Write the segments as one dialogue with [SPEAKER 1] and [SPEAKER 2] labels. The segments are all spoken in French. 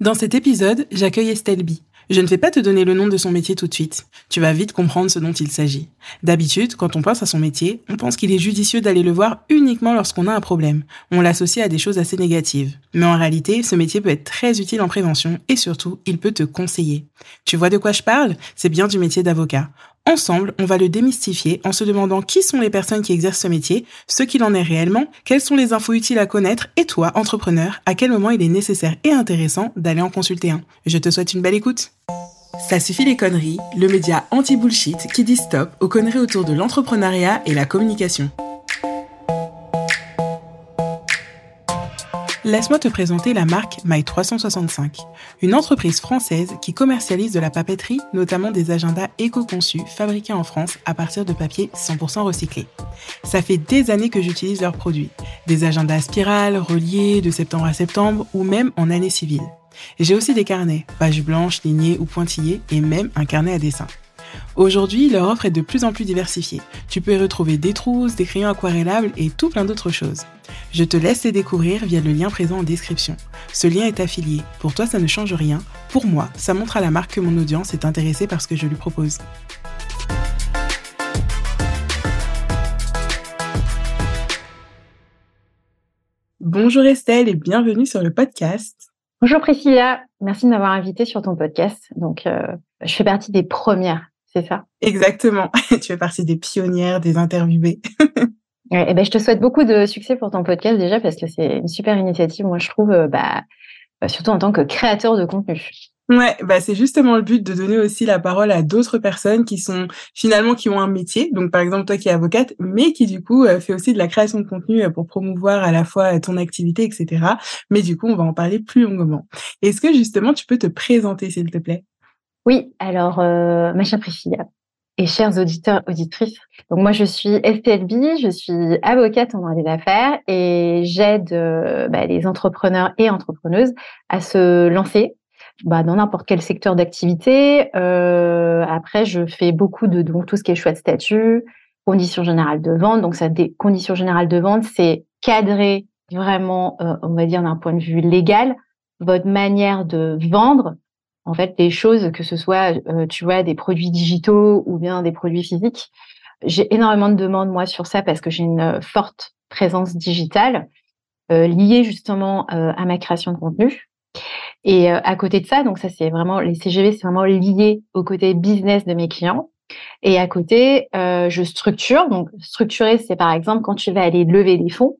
[SPEAKER 1] Dans cet épisode, j'accueille Estelle B. Je ne vais pas te donner le nom de son métier tout de suite. Tu vas vite comprendre ce dont il s'agit. D'habitude, quand on pense à son métier, on pense qu'il est judicieux d'aller le voir uniquement lorsqu'on a un problème. On l'associe à des choses assez négatives. Mais en réalité, ce métier peut être très utile en prévention et surtout, il peut te conseiller. Tu vois de quoi je parle? C'est bien du métier d'avocat. Ensemble, on va le démystifier en se demandant qui sont les personnes qui exercent ce métier, ce qu'il en est réellement, quelles sont les infos utiles à connaître et toi, entrepreneur, à quel moment il est nécessaire et intéressant d'aller en consulter un. Je te souhaite une belle écoute. Ça suffit les conneries, le média anti-bullshit qui dit stop aux conneries autour de l'entrepreneuriat et la communication. Laisse-moi te présenter la marque My365, une entreprise française qui commercialise de la papeterie, notamment des agendas éco-conçus fabriqués en France à partir de papier 100% recyclé. Ça fait des années que j'utilise leurs produits, des agendas spirales, reliés de septembre à septembre ou même en année civile. J'ai aussi des carnets, pages blanches, lignées ou pointillées et même un carnet à dessin. Aujourd'hui, leur offre est de plus en plus diversifiée. Tu peux y retrouver des trousses, des crayons aquarellables et tout plein d'autres choses. Je te laisse les découvrir via le lien présent en description. Ce lien est affilié. Pour toi, ça ne change rien. Pour moi, ça montre à la marque que mon audience est intéressée par ce que je lui propose. Bonjour Estelle et bienvenue sur le podcast.
[SPEAKER 2] Bonjour Priscilla, merci de m'avoir invitée sur ton podcast. Donc, euh, je fais partie des premières, c'est ça
[SPEAKER 1] Exactement. tu fais partie des pionnières, des interviewées.
[SPEAKER 2] et eh ben, je te souhaite beaucoup de succès pour ton podcast déjà parce que c'est une super initiative. Moi, je trouve, euh, bah, euh, surtout en tant que créateur de contenu.
[SPEAKER 1] Ouais, bah c'est justement le but de donner aussi la parole à d'autres personnes qui sont finalement qui ont un métier. Donc par exemple toi qui es avocate, mais qui du coup fait aussi de la création de contenu pour promouvoir à la fois ton activité, etc. Mais du coup on va en parler plus longuement. Est-ce que justement tu peux te présenter s'il te plaît?
[SPEAKER 2] Oui, alors, euh, ma chère Priscilla et chers auditeurs, auditrices. Donc, moi, je suis STLB, je suis avocate en droit des affaires et j'aide euh, bah, les entrepreneurs et entrepreneuses à se lancer bah, dans n'importe quel secteur d'activité. Euh, après, je fais beaucoup de donc, tout ce qui est choix de statut, conditions générales de vente. Donc, ça, des conditions générales de vente, c'est cadrer vraiment, on va dire d'un point de vue légal, votre manière de vendre en fait les choses, que ce soit, euh, tu vois, des produits digitaux ou bien des produits physiques. J'ai énormément de demandes moi sur ça parce que j'ai une forte présence digitale euh, liée justement euh, à ma création de contenu. Et à côté de ça, donc ça c'est vraiment les CGV, c'est vraiment lié au côté business de mes clients. Et à côté, je structure. Donc structurer, c'est par exemple quand tu vas aller lever des fonds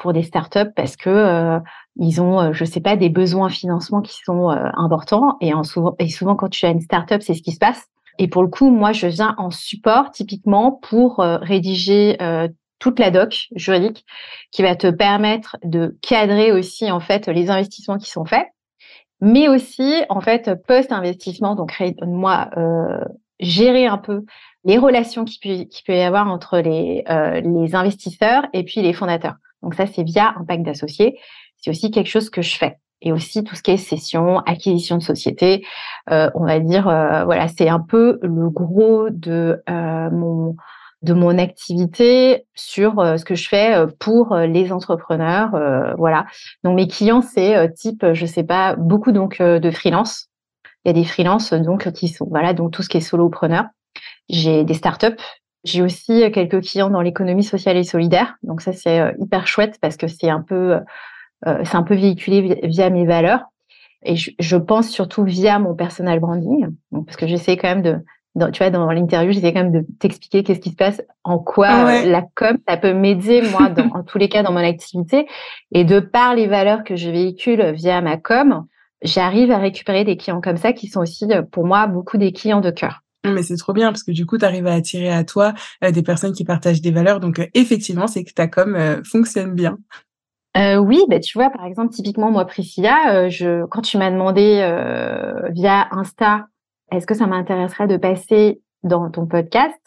[SPEAKER 2] pour des startups parce que ils ont, euh, je sais pas, des besoins financement qui sont euh, importants. Et, en souvent, et souvent, quand tu as une startup, c'est ce qui se passe. Et pour le coup, moi, je viens en support typiquement pour euh, rédiger toute la doc juridique qui va te permettre de cadrer aussi en fait les investissements qui sont faits, mais aussi en fait post-investissement. Donc moi, gérer un peu les relations qui peut, qui peut y avoir entre les, les investisseurs et puis les fondateurs. Donc ça, c'est via un pack d'associés c'est aussi quelque chose que je fais. Et aussi tout ce qui est cession, acquisition de société, euh, on va dire, euh, voilà, c'est un peu le gros de euh, mon de mon activité sur ce que je fais pour les entrepreneurs, voilà. Donc mes clients c'est type, je sais pas, beaucoup donc de freelance. Il y a des freelances donc qui sont voilà donc tout ce qui est solopreneur. J'ai des startups j'ai aussi quelques clients dans l'économie sociale et solidaire. Donc ça, c'est hyper chouette parce que c'est un peu euh, c'est un peu véhiculé via, mes valeurs. Et je, pense surtout via mon personal branding, parce que j'essaie quand même de, dans, tu vois, dans l'interview, j'essaie quand même de t'expliquer qu'est-ce qui se passe, en quoi euh, la com, ça peut m'aider, moi, dans, en tous les cas, dans mon activité. Et de par les valeurs que je véhicule via ma com, j'arrive à récupérer des clients comme ça qui sont aussi, euh, pour moi, beaucoup des clients de cœur.
[SPEAKER 1] Mais c'est trop bien parce que du coup, tu arrives à attirer à toi des personnes qui partagent des valeurs. Donc, effectivement, c'est que ta com fonctionne bien.
[SPEAKER 2] Euh, oui, bah, tu vois, par exemple, typiquement, moi, Priscilla, euh, je, quand tu m'as demandé euh, via Insta, est-ce que ça m'intéresserait de passer dans ton podcast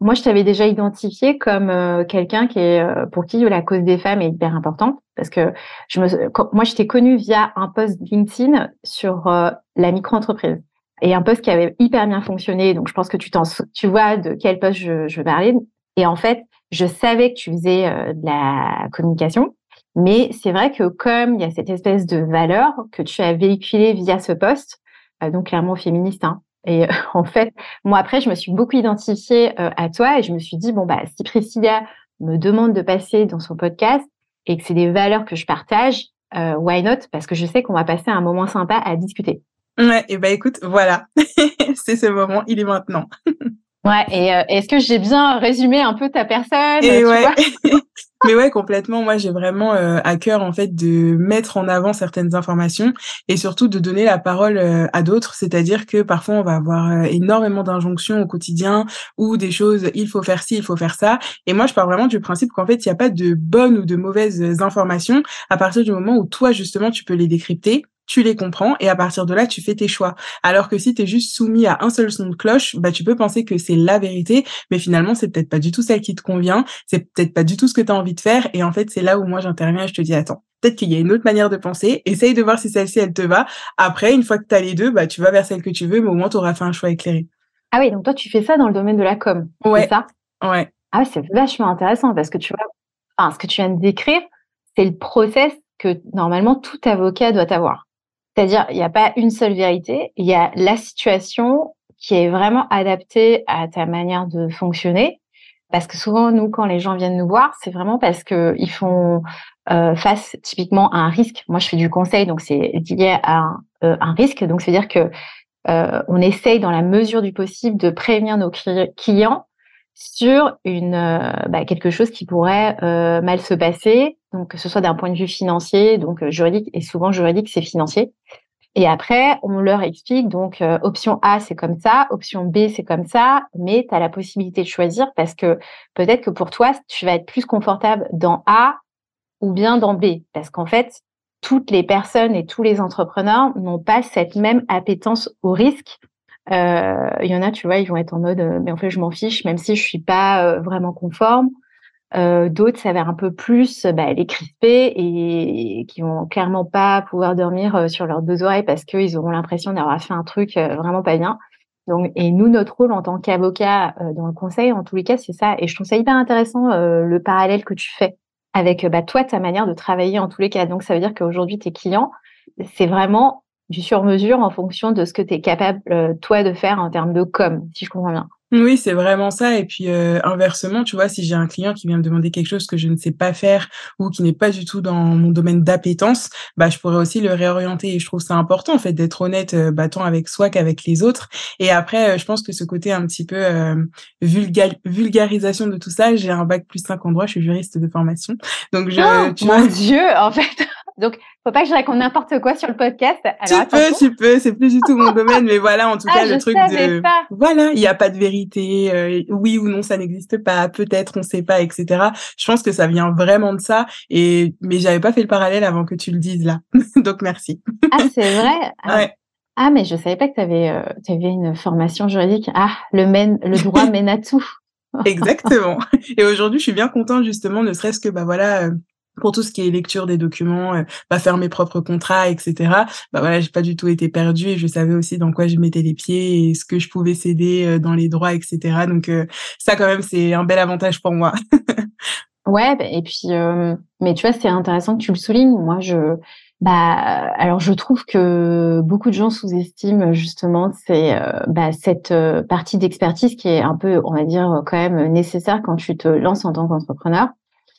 [SPEAKER 2] Moi, je t'avais déjà identifié comme euh, quelqu'un qui est pour qui la cause des femmes est hyper importante, parce que je me, moi, je t'ai connue via un post LinkedIn sur la micro-entreprise et un post qui avait hyper bien fonctionné. Donc, je pense que tu t'en, tu vois de quel post je, je parler. Et en fait, je savais que tu faisais de la communication Mais c'est vrai que comme il y a cette espèce de valeur que tu as véhiculée via ce poste, euh, donc clairement féministe, hein, et en fait, moi après, je me suis beaucoup identifiée à toi et je me suis dit, bon, bah, si Priscilla me demande de passer dans son podcast et que c'est des valeurs que je partage, why not? Parce que je sais qu'on va passer un moment sympa à discuter.
[SPEAKER 1] Ouais, et bah écoute, voilà, c'est ce moment, il est maintenant.
[SPEAKER 2] Ouais, et euh, est-ce que j'ai bien résumé un peu ta personne
[SPEAKER 1] et ouais. Mais ouais, complètement. Moi, j'ai vraiment euh, à cœur en fait de mettre en avant certaines informations et surtout de donner la parole euh, à d'autres. C'est-à-dire que parfois, on va avoir énormément d'injonctions au quotidien ou des choses. Il faut faire ci, il faut faire ça. Et moi, je pars vraiment du principe qu'en fait, il n'y a pas de bonnes ou de mauvaises informations à partir du moment où toi, justement, tu peux les décrypter tu les comprends et à partir de là, tu fais tes choix. Alors que si tu es juste soumis à un seul son de cloche, bah tu peux penser que c'est la vérité, mais finalement, c'est peut-être pas du tout celle qui te convient, c'est peut-être pas du tout ce que tu as envie de faire et en fait, c'est là où moi j'interviens et je te dis attends, peut-être qu'il y a une autre manière de penser, essaye de voir si celle-ci elle te va. Après, une fois que tu as les deux, bah tu vas vers celle que tu veux, mais au moins tu auras fait un choix éclairé.
[SPEAKER 2] Ah oui, donc toi tu fais ça dans le domaine de la com. Ouais. C'est ça?
[SPEAKER 1] Ouais.
[SPEAKER 2] Ah c'est vachement intéressant parce que tu vois, enfin, ce que tu viens de décrire, c'est le process que normalement tout avocat doit avoir. C'est-à-dire, il n'y a pas une seule vérité, il y a la situation qui est vraiment adaptée à ta manière de fonctionner. Parce que souvent, nous, quand les gens viennent nous voir, c'est vraiment parce que ils font euh, face typiquement à un risque. Moi, je fais du conseil, donc c'est lié à un, euh, risque. Donc, c'est-à-dire que euh, on essaye, dans la mesure du possible, de prévenir nos clients sur euh, bah, quelque chose qui pourrait euh, mal se passer, donc que ce soit d'un point de vue financier, donc euh, juridique, et souvent juridique c'est financier. Et après, on leur explique donc option A c'est comme ça, option B c'est comme ça, mais tu as la possibilité de choisir parce que peut-être que pour toi tu vas être plus confortable dans A ou bien dans B, parce qu'en fait toutes les personnes et tous les entrepreneurs n'ont pas cette même appétence au risque il y en a, tu vois, ils vont être en mode, euh, mais en fait, je m'en fiche, même si je suis pas euh, vraiment conforme. D'autres, ça va être un peu plus bah, les crisper et, qui vont clairement pas pouvoir dormir sur leurs deux oreilles parce qu'ils auront l'impression d'avoir fait un truc vraiment pas bien. Donc, et nous, notre rôle en tant qu'avocat dans le conseil, en tous les cas, c'est ça. Et je trouve ça hyper intéressant le parallèle que tu fais avec bah, toi, ta manière de travailler en tous les cas. Donc, ça veut dire qu'aujourd'hui, tes clients, c'est vraiment du sur-mesure en fonction de ce que tu es capable, euh, toi, de faire en termes de com, si je comprends bien.
[SPEAKER 1] Oui, c'est vraiment ça. Et puis euh, inversement, tu vois, si j'ai un client qui vient me demander quelque chose que je ne sais pas faire ou qui n'est pas du tout dans mon domaine d'appétence, bah je pourrais aussi le réorienter. Et je trouve ça important en fait d'être honnête, euh, bah, tant avec soi qu'avec les autres. Et après, je pense que ce côté un petit peu vulgarisation de tout ça, j'ai un bac plus 5 en droit, je suis juriste de formation.
[SPEAKER 2] Donc je, oh, tu mon Dieu, en fait. Donc, faut pas que je raconte n'importe quoi sur le podcast.
[SPEAKER 1] Alors, tu peux, tu peux. C'est plus du tout mon domaine, mais voilà, en tout ah, cas, le truc de, voilà, il n'y a pas de vérité. Euh, oui ou non, ça n'existe pas. Peut-être, on sait pas, etc. Je pense que ça vient vraiment de ça. Et mais j'avais pas fait le parallèle avant que tu le dises là. Donc merci.
[SPEAKER 2] Ah, c'est vrai? Ah. Ouais. Ah, mais je savais pas que tu avais, euh, avais une formation juridique. Ah, le, mène, le droit mène à tout.
[SPEAKER 1] Exactement. Et aujourd'hui, je suis bien contente justement, ne serait-ce que bah voilà, euh, pour tout ce qui est lecture des documents, euh, bah, faire mes propres contrats, etc. Bah voilà, j'ai pas du tout été perdue et je savais aussi dans quoi je mettais les pieds et ce que je pouvais céder euh, dans les droits, etc. Donc euh, ça quand même c'est un bel avantage pour moi.
[SPEAKER 2] ouais, bah, et puis mais tu vois c'est intéressant que tu le soulignes. Moi je bah alors je trouve que beaucoup de gens sous-estiment justement c'est bah, cette partie d'expertise qui est un peu on va dire quand même nécessaire quand tu te lances en tant qu'entrepreneur.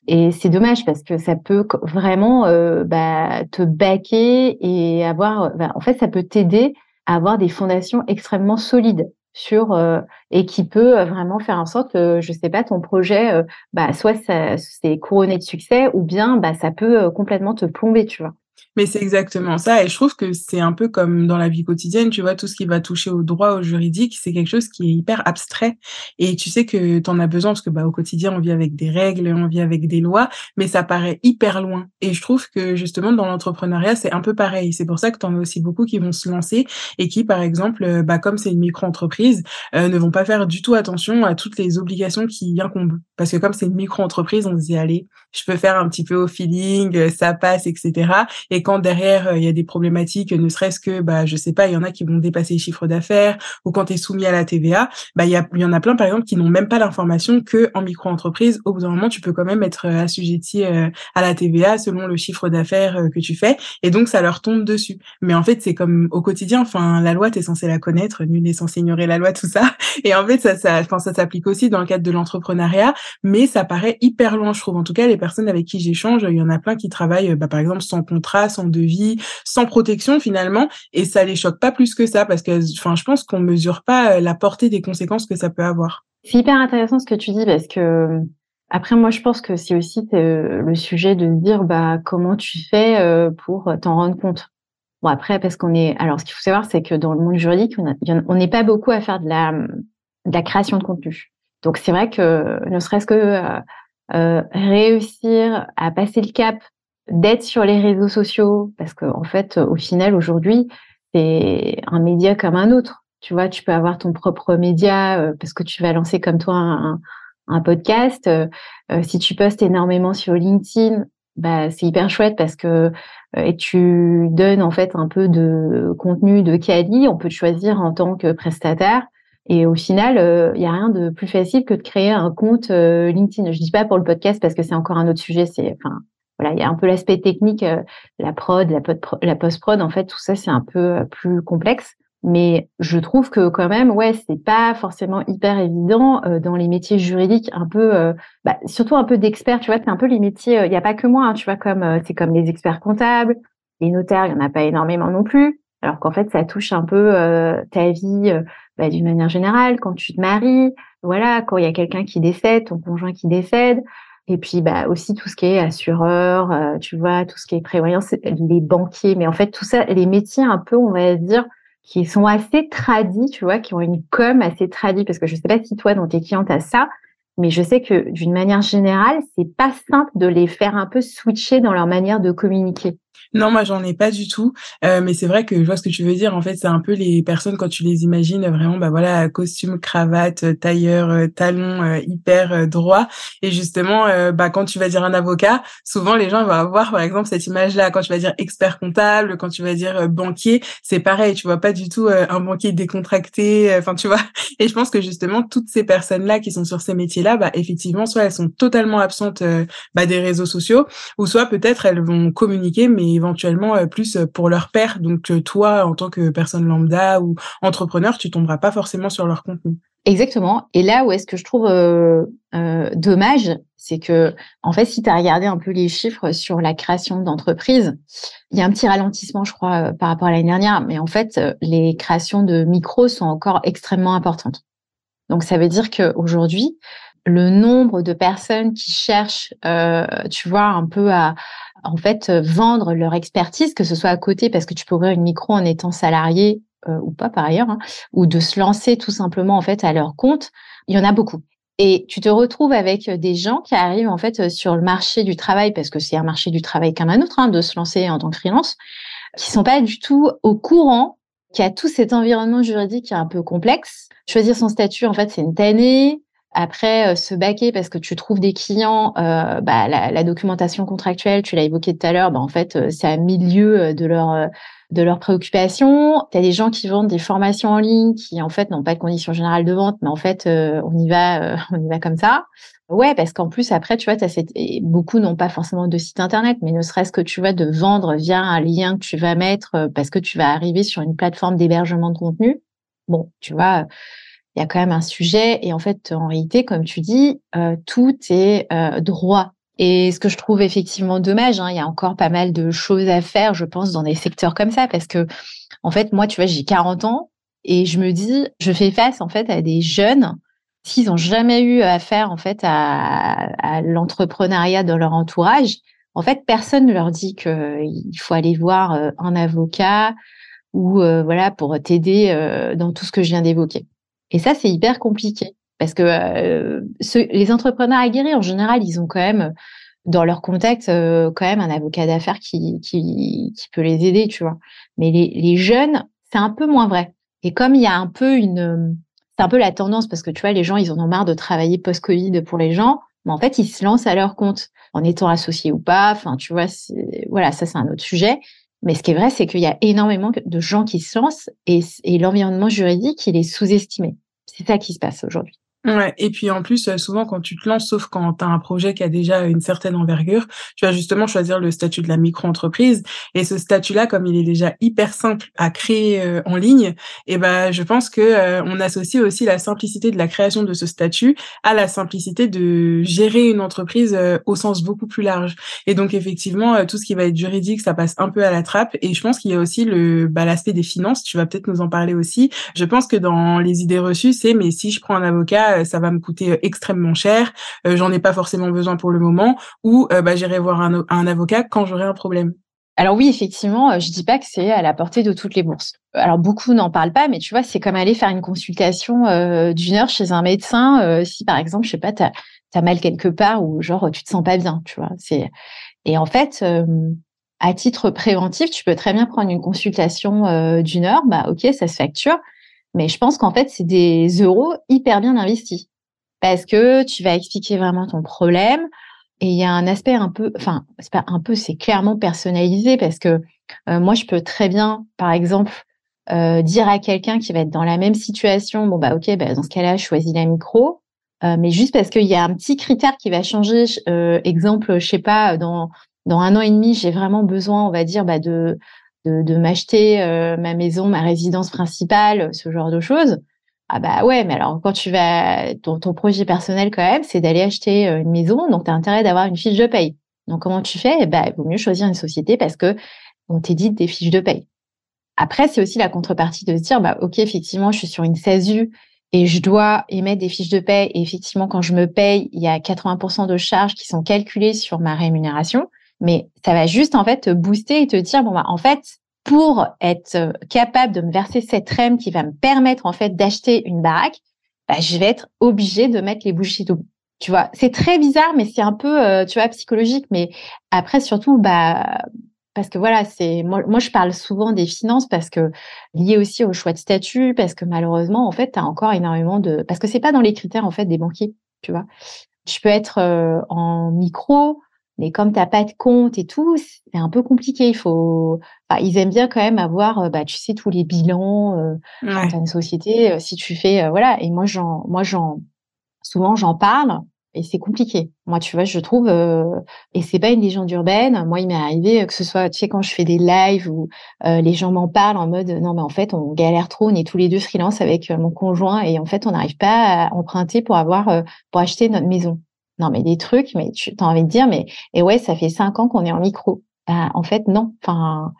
[SPEAKER 2] Et c'est dommage parce que ça peut vraiment euh, bah, te baquer et avoir. Bah, en fait, ça peut t'aider à avoir des fondations extrêmement solides sur euh, et qui peut vraiment faire en sorte que je sais pas ton projet euh, bah soit c'est couronné de succès ou bien bah ça peut complètement te plomber tu vois
[SPEAKER 1] mais c'est exactement ça. Et je trouve que c'est un peu comme dans la vie quotidienne, tu vois, tout ce qui va toucher au droit, au juridique, c'est quelque chose qui est hyper abstrait. Et tu sais que tu en as besoin parce que bah, au quotidien, on vit avec des règles, on vit avec des lois, mais ça paraît hyper loin. Et je trouve que justement, dans l'entrepreneuriat, c'est un peu pareil. C'est pour ça que tu en as aussi beaucoup qui vont se lancer et qui, par exemple, euh, bah, comme c'est une micro-entreprise, euh, ne vont pas faire du tout attention à toutes les obligations qui incombent. Parce que comme c'est une micro-entreprise, on se dit, allez, je peux faire un petit peu au feeling, ça passe, etc. Et quand derrière il y a des problématiques, ne serait-ce que bah je sais pas, il y en a qui vont dépasser les chiffres d'affaires ou quand tu es soumis à la TVA, bah il y, y en a plein par exemple qui n'ont même pas l'information que en micro-entreprise, au bout d'un moment tu peux quand même être assujetti à la TVA selon le chiffre d'affaires que tu fais et donc ça leur tombe dessus. Mais en fait c'est comme au quotidien, enfin la loi tu es censé la connaître, nul n'est censé ignorer la loi tout ça et en fait ça ça enfin ça s'applique aussi dans le cadre de l'entrepreneuriat, mais ça paraît hyper loin je trouve. En tout cas les personnes avec qui j'échange, il y en a plein qui travaillent bah, par exemple sans contrat, sans devis, sans protection finalement, et ça les choque pas plus que ça parce que, enfin, je pense qu'on mesure pas euh, la portée des conséquences que ça peut avoir.
[SPEAKER 2] C'est hyper intéressant ce que tu dis parce que après moi je pense que c'est aussi euh, le sujet de dire bah comment tu fais euh, pour t'en rendre compte. Bon après parce qu'on est alors ce qu'il faut savoir c'est que dans le monde juridique on n'est pas beaucoup à faire de la création de contenu. Donc c'est vrai que ne serait-ce que réussir à passer le cap d'être sur les réseaux sociaux, parce qu'en en fait, au final, aujourd'hui, c'est un média comme un autre. Tu vois, tu peux avoir ton propre média euh, parce que tu vas lancer comme toi un, un podcast. Euh, si tu postes énormément sur LinkedIn, bah, c'est hyper chouette parce que et tu donnes en fait un peu de contenu de quali. On peut te choisir en tant que prestataire. Et au final, il euh, y a rien de plus facile que de créer un compte euh, LinkedIn. Je dis pas pour le podcast parce que c'est encore un autre sujet. C'est, enfin, voilà, il y a un peu l'aspect technique, euh, la prod, la, post-prod. En fait, tout ça, c'est un peu plus complexe. Mais je trouve que quand même, ouais, c'est pas forcément hyper évident dans les métiers juridiques, un peu, bah, surtout un peu d'experts. Tu vois, c'est un peu les métiers. Il n'y a pas que moi. Hein, tu vois, comme c'est comme les experts comptables, les notaires. Il y en a pas énormément non plus. Alors qu'en fait, ça touche un peu ta vie bah, d'une manière générale, quand tu te maries, voilà, quand il y a quelqu'un qui décède, ton conjoint qui décède, et puis bah aussi tout ce qui est assureur, euh, tu vois, tout ce qui est prévoyance, les banquiers, mais en fait tout ça, les métiers un peu, on va dire, qui sont assez tradis, tu vois, qui ont une com assez tradie, parce que je sais pas si toi dans tes clients as ça, mais je sais que d'une manière générale, c'est pas simple de les faire un peu switcher dans leur manière de communiquer.
[SPEAKER 1] Non, moi j'en ai pas du tout. Euh, mais c'est vrai que je vois ce que tu veux dire. En fait, c'est un peu les personnes quand tu les imagines vraiment, bah voilà, costume, cravate, euh, tailleur, euh, talon, hyper droit. Et justement, bah quand tu vas dire un avocat, souvent les gens vont avoir par exemple cette image-là. Quand tu vas dire expert comptable, quand tu vas dire banquier, c'est pareil. Tu vois pas du tout un banquier décontracté. Enfin, tu vois. Et je pense que justement toutes ces personnes-là qui sont sur ces métiers-là, bah effectivement, soit elles sont totalement absentes bah, des réseaux sociaux, ou soit peut-être elles vont communiquer, mais éventuellement euh, plus euh, pour leur père. Donc euh, toi, en tant que personne lambda ou entrepreneur, tu tomberas pas forcément sur leur contenu.
[SPEAKER 2] Exactement. Et là où est-ce que je trouve dommage, c'est que en fait, si tu as regardé un peu les chiffres sur la création d'entreprises, il y a un petit ralentissement, je crois, par rapport à l'année dernière. Mais en fait, les créations de micros sont encore extrêmement importantes. Donc ça veut dire qu'aujourd'hui, le nombre de personnes qui cherchent, tu vois, un peu à, en fait euh, vendre leur expertise, que ce soit à côté parce que tu peux ouvrir une micro en étant salarié euh, ou pas par ailleurs, hein, ou de se lancer tout simplement en fait à leur compte. Il y en a beaucoup. Et tu te retrouves avec des gens qui arrivent en fait sur le marché du travail parce que c'est un marché du travail comme un autre hein, de se lancer en tant que freelance, qui sont pas du tout au courant qu'il y a tout cet environnement juridique qui est un peu complexe. Choisir son statut, en fait, c'est une tannée. Après, euh, se baquer parce que tu trouves des clients, euh, bah, la, documentation contractuelle, tu l'as évoqué tout à l'heure, bah, en fait, euh, c'est à milieu de leur de leurs préoccupations. Tu as des gens qui vendent des formations en ligne qui en fait n'ont pas de conditions générales de vente, mais en fait on y va on y va comme ça. Ouais, parce qu'en plus après tu vois, as cette... beaucoup n'ont pas forcément de site internet, mais ne serait-ce que tu vois de vendre via un lien que tu vas mettre parce que tu vas arriver sur une plateforme d'hébergement de contenu. Bon, tu vois, il y a quand même un sujet. Et en fait, en réalité, comme tu dis, euh, tout est euh, droit. Et ce que je trouve effectivement dommage, hein, il y a encore pas mal de choses à faire, je pense, dans des secteurs comme ça, parce que, en fait, moi, tu vois, j'ai 40 ans et je me dis, je fais face, en fait, à des jeunes s'ils n'ont jamais eu affaire, en fait, à, l'entrepreneuriat dans leur entourage. En fait, personne ne leur dit qu'il faut aller voir euh, un avocat ou voilà pour t'aider dans tout ce que je viens d'évoquer. Et ça, c'est hyper compliqué parce que euh, les entrepreneurs aguerris, en général, ils ont quand même dans leur contact euh, quand même un avocat d'affaires qui, peut les aider, tu vois. Mais les, les jeunes, c'est un peu moins vrai. Et comme il y a un peu une, c'est un peu la tendance parce que tu vois, les gens, ils en ont marre de travailler post-Covid pour les gens. mais en fait, ils se lancent à leur compte en étant associés ou pas. Enfin, tu vois, voilà, ça c'est un autre sujet. Mais ce qui est vrai, c'est qu'il y a énormément de gens qui se lancent et, et l'environnement juridique, il est sous-estimé. C'est ça qui se passe aujourd'hui.
[SPEAKER 1] Et puis en plus, euh, souvent quand tu te lances, sauf quand tu as un projet qui a déjà une certaine envergure, tu vas justement choisir le statut de la micro-entreprise. Et ce statut-là, comme il est déjà hyper simple à créer euh, en ligne, eh ben je pense que euh, on associe aussi la simplicité de la création de ce statut à la simplicité de gérer une entreprise au sens beaucoup plus large. Et donc effectivement, tout ce qui va être juridique, ça passe un peu à la trappe. Et je pense qu'il y a aussi le bah, l'aspect des finances. Tu vas peut-être nous en parler aussi. Je pense que dans les idées reçues, c'est mais si je prends un avocat euh, ça va me coûter euh, extrêmement cher, euh, j'en ai pas forcément besoin pour le moment, ou bah, j'irai voir un, avocat quand j'aurai un problème.
[SPEAKER 2] Alors oui, effectivement, je dis pas que c'est à la portée de toutes les bourses. Alors beaucoup n'en parlent pas, mais tu vois, c'est comme aller faire une consultation d'une heure chez un médecin. si par exemple, je sais pas, tu as, mal quelque part ou genre tu te sens pas bien, tu vois. Et en fait, à titre préventif, tu peux très bien prendre une consultation d'une heure. Bah ok, ça se facture. Mais je pense qu'en fait, c'est des euros hyper bien investis parce que tu vas expliquer vraiment ton problème. Et il y a un aspect un peu, enfin, c'est pas un peu, c'est clairement personnalisé parce que euh, moi, je peux très bien, par exemple, euh, dire à quelqu'un qui va être dans la même situation, bon bah ok, bah, dans ce cas-là, je choisis la micro, euh, mais juste parce qu'il y a un petit critère qui va changer. exemple, je sais pas, dans dans un an et demi, j'ai vraiment besoin, on va dire, bah, de de, m'acheter euh, ma maison, ma résidence principale, ce genre de choses. Ah bah ouais, mais alors quand tu vas, ton, projet personnel quand même, c'est d'aller acheter euh, une maison, donc tu as intérêt d'avoir une fiche de paye. Donc comment tu fais? Bah, Il vaut mieux choisir une société parce que on t'édite des fiches de paye. Après, c'est aussi la contrepartie de se dire, bah ok, effectivement, je suis sur une SASU et je dois émettre des fiches de paye. Et effectivement, quand je me paye, il y a 80% de charges qui sont calculées sur ma rémunération mais ça va juste en fait te booster et te dire bon bah en fait pour être euh, capable de me verser cette REM qui va me permettre en fait d'acheter une baraque, bah, je vais être obligée de mettre les bougies doubles. Tu vois, c'est très bizarre, mais c'est un peu, euh, tu vois, psychologique. Mais après, surtout, bah, parce que voilà, c'est moi, je parle souvent des finances parce que lié aussi au choix de statut, parce que malheureusement, en fait, tu as encore énormément de, parce que c'est pas dans les critères en fait des banquiers, tu vois. Tu peux être euh, en micro, mais comme t'as pas de compte et tout, c'est un peu compliqué. Il faut, ils aiment bien quand même avoir, euh, bah, tu sais, tous les bilans euh, ouais. dans une société. Euh, si tu fais, euh, voilà. Et moi, j'en, moi, j'en, souvent, j'en parle et c'est compliqué. Moi, tu vois, je trouve, et c'est pas une légende urbaine. Moi, il m'est arrivé que ce soit, tu sais, quand je fais des lives où les gens m'en parlent en mode, non, mais en fait, on galère trop. On est tous les deux freelance avec mon conjoint et en fait, on n'arrive pas à emprunter pour avoir, pour acheter notre maison. Non, mais des trucs, mais tu as envie de dire, mais et ouais, ça fait cinq ans qu'on est en micro. Bah, en fait, non. Enfin,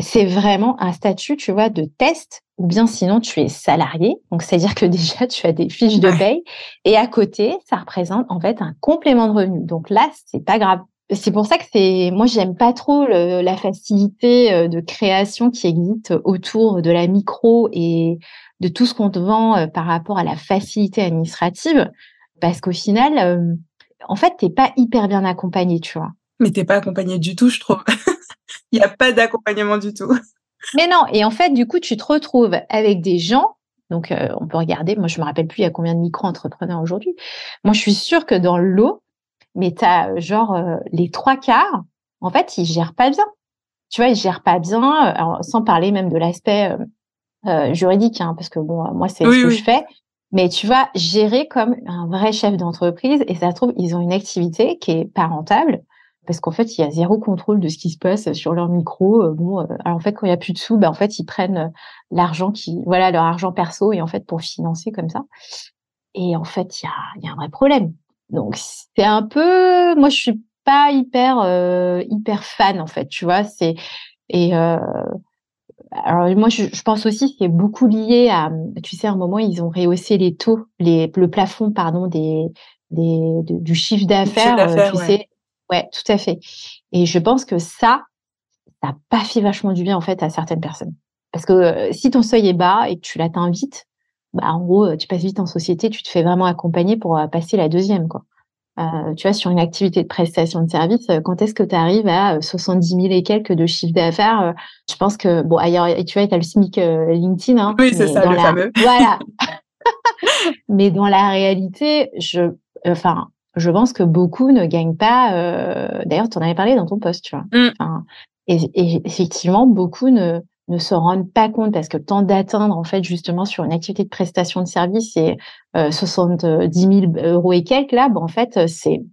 [SPEAKER 2] c'est vraiment un statut, tu vois, de test, ou bien sinon tu es salarié. Donc, c'est-à-dire que déjà, tu as des fiches de paye. Et à côté, ça représente en fait un complément de revenu. Donc là, c'est pas grave. C'est pour ça que c'est, moi, j'aime pas trop la facilité euh, de création qui existe autour de la micro et de tout ce qu'on te vend euh, par rapport à la facilité administrative. Parce qu'au final, en fait, t'es pas hyper bien accompagné, tu vois.
[SPEAKER 1] Mais t'es pas accompagné du tout, je trouve. Il n'y a pas d'accompagnement du tout.
[SPEAKER 2] Mais non, et en fait, du coup, tu te retrouves avec des gens. Donc, euh, on peut regarder. Moi, je me rappelle plus il y a combien de micro-entrepreneurs aujourd'hui. Moi, je suis sûre que dans l'eau, mais tu as genre euh, les trois quarts, en fait, ils gèrent pas bien. Tu vois, ils gèrent pas bien, sans parler même de l'aspect euh, juridique, hein, parce que bon, moi, c'est ce que je fais. Mais tu vas gérer comme un vrai chef d'entreprise et ça se trouve, ils ont une activité qui est pas rentable parce qu'en fait, il y a zéro contrôle de ce qui se passe sur leur micro. Euh, bon, euh, alors en fait, quand il y a plus de sous, ben en fait, ils prennent euh, l'argent qui, voilà, leur argent perso et en fait pour financer comme ça. Et en fait, il y a, y a un vrai problème. Donc c'est un peu, moi, je suis pas hyper hyper fan en fait, tu vois. C'est et alors moi, je, pense aussi que c'est beaucoup lié à, tu sais, à un moment, ils ont rehaussé les taux, les, le plafond, pardon, des, des du chiffre d'affaires, euh, tu sais. Ouais, tout à fait. Et je pense que ça, ça n'a pas fait vachement du bien en fait à certaines personnes. Parce que euh, si ton seuil est bas et que tu l'atteins vite, bah en gros, tu passes vite en société, tu te fais vraiment accompagner pour euh, passer la deuxième, quoi. Euh, tu vois, sur une activité de prestation de service, euh, quand est-ce que tu arrives à 70 000 et quelques de chiffre d'affaires euh, Je pense que, bon, ailleurs, tu vois, tu as le SMIC LinkedIn. Hein,
[SPEAKER 1] oui, c'est ça, le fameux.
[SPEAKER 2] Voilà. mais dans la réalité, je, enfin, je pense que beaucoup ne gagnent pas. D'ailleurs, tu en avais parlé dans ton poste, tu vois. Mm. et, effectivement, beaucoup ne, ne se rendent pas compte parce que le temps d'atteindre, en fait, justement, sur une activité de prestation de service, c'est 70 000 euros et quelques, là, en fait, c'est,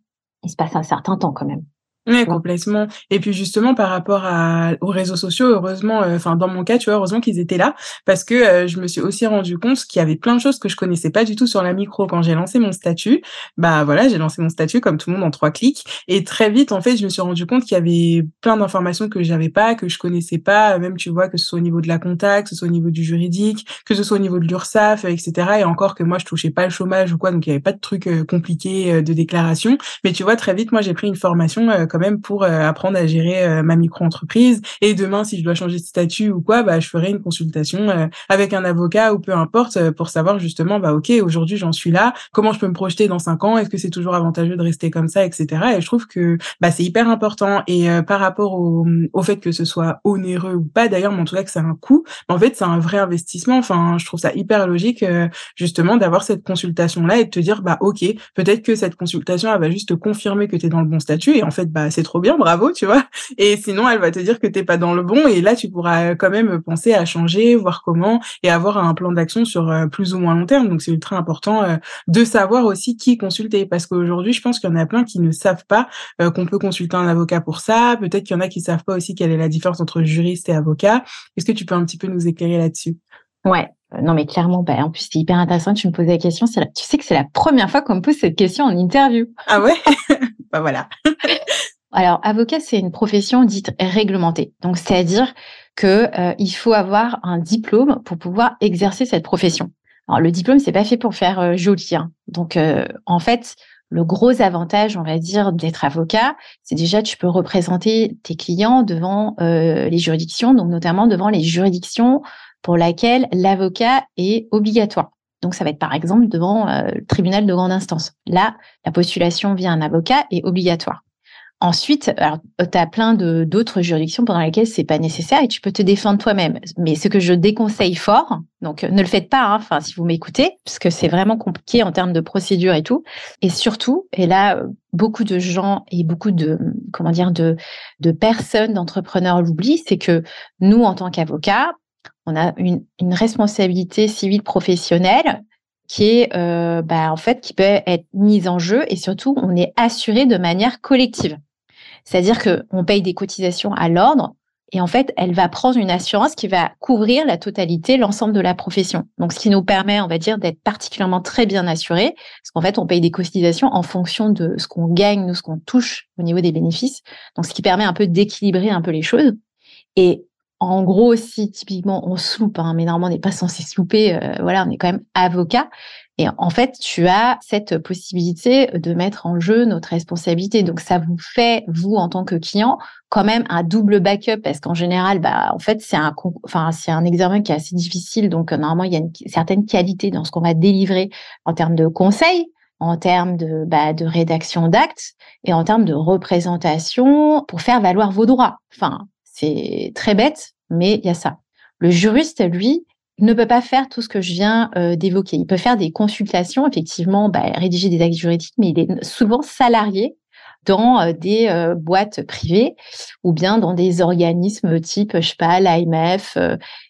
[SPEAKER 2] il se passe un certain temps quand même.
[SPEAKER 1] Oui, complètement. Et puis justement par rapport à, aux réseaux sociaux, heureusement, euh, enfin dans mon cas, tu vois, heureusement qu'ils étaient là parce que euh, je me suis aussi rendu compte qu'il y avait plein de choses que je connaissais pas du tout sur la micro quand j'ai lancé mon statut. Bah voilà, j'ai lancé mon statut comme tout le monde en trois clics et très vite en fait, je me suis rendu compte qu'il y avait plein d'informations que j'avais pas, que je connaissais pas, même tu vois que ce soit au niveau de la contact, que ce soit au niveau du juridique, que ce soit au niveau de l'URSSAF, etc. Et encore que moi je touchais pas le chômage ou quoi, donc il y avait pas de trucs euh, compliqués de déclaration. Mais tu vois très vite, moi j'ai pris une formation quand même pour euh, apprendre à gérer euh, ma micro-entreprise. Et demain, si je dois changer de statut ou quoi, bah, je ferai une consultation euh, avec un avocat ou peu importe pour savoir justement, bah, ok, aujourd'hui j'en suis là, comment je peux me projeter dans cinq ans, est-ce que c'est toujours avantageux de rester comme ça, etc. Et je trouve que bah, c'est hyper important. Et par rapport au, au fait que ce soit onéreux ou pas, d'ailleurs, mais en tout cas que c'est un coût, en fait, c'est un vrai investissement. Enfin, je trouve ça hyper logique justement d'avoir cette consultation là et de te dire, bah ok, peut-être que cette consultation elle va juste te confirmer que tu es dans le bon statut et en fait, bah c'est trop bien, bravo, tu vois. Et sinon, elle va te dire que t'es pas dans le bon. Et là, tu pourras quand même penser à changer, voir comment, et avoir un plan d'action sur euh, plus ou moins long terme. Donc, c'est ultra important euh, de savoir aussi qui consulter, parce qu'aujourd'hui, je pense qu'il y en a plein qui ne savent pas euh, qu'on peut consulter un avocat pour ça. Peut-être qu'il y en a qui savent pas aussi quelle est la différence entre juriste et avocat. Est-ce que tu peux un petit peu nous éclairer là-dessus?
[SPEAKER 2] Ouais, non, mais clairement, bah, en plus, c'est hyper intéressant que tu me poses la question. tu sais que c'est la première fois qu'on me pose cette question en interview.
[SPEAKER 1] Ah ouais? Bah voilà.
[SPEAKER 2] Alors, avocat, c'est une profession dite réglementée. Donc, c'est-à-dire que euh, il faut avoir un diplôme pour pouvoir exercer cette profession. Alors, le diplôme, c'est pas fait pour faire euh, joli. Hein. Donc, euh, en fait, le gros avantage, on va dire, d'être avocat, c'est déjà tu peux représenter tes clients devant les juridictions, donc notamment devant les juridictions pour lesquelles l'avocat est obligatoire. Donc, ça va être par exemple devant le tribunal de grande instance. Là, la postulation via un avocat est obligatoire. Ensuite, tu as plein d'autres juridictions pendant lesquelles c'est pas nécessaire et tu peux te défendre toi-même. Mais ce que je déconseille fort, donc ne le faites pas, hein, enfin si vous m'écoutez, parce que c'est vraiment compliqué en termes de procédure et tout. Et surtout, et là beaucoup de gens et beaucoup de comment dire de de personnes, d'entrepreneurs l'oublient, c'est que nous en tant qu'avocats, on a une, une responsabilité civile professionnelle qui est euh, bah, en fait qui peut être mise en jeu et surtout on est assuré de manière collective. C'est-à-dire qu'on paye des cotisations à l'ordre et en fait, elle va prendre une assurance qui va couvrir la totalité, l'ensemble de la profession. Donc, ce qui nous permet, on va dire, d'être particulièrement très bien assurés, parce qu'en fait, on paye des cotisations en fonction de ce qu'on gagne, nous, ce qu'on touche au niveau des bénéfices. Donc, ce qui permet un peu d'équilibrer un peu les choses. Et en gros, si typiquement on se hein, mais normalement on n'est pas censé se euh, voilà, on est quand même avocat. Et en fait, tu as cette possibilité de mettre en jeu notre responsabilité. Donc, ça vous fait, vous, en tant que client, quand même un double backup parce qu'en général, bah, en fait, c'est un, examen qui est assez difficile. Donc, normalement, il y a une certaine qualité dans ce qu'on va délivrer en termes de conseils, en termes de, bah, de rédaction d'actes et en termes de représentation pour faire valoir vos droits. Enfin, c'est très bête, mais il y a ça. Le juriste, lui, ne peut pas faire tout ce que je viens euh, d'évoquer. Il peut faire des consultations, effectivement, bah, rédiger des actes juridiques, mais il est souvent salarié dans euh, des euh, boîtes privées ou bien dans des organismes type, je sais pas,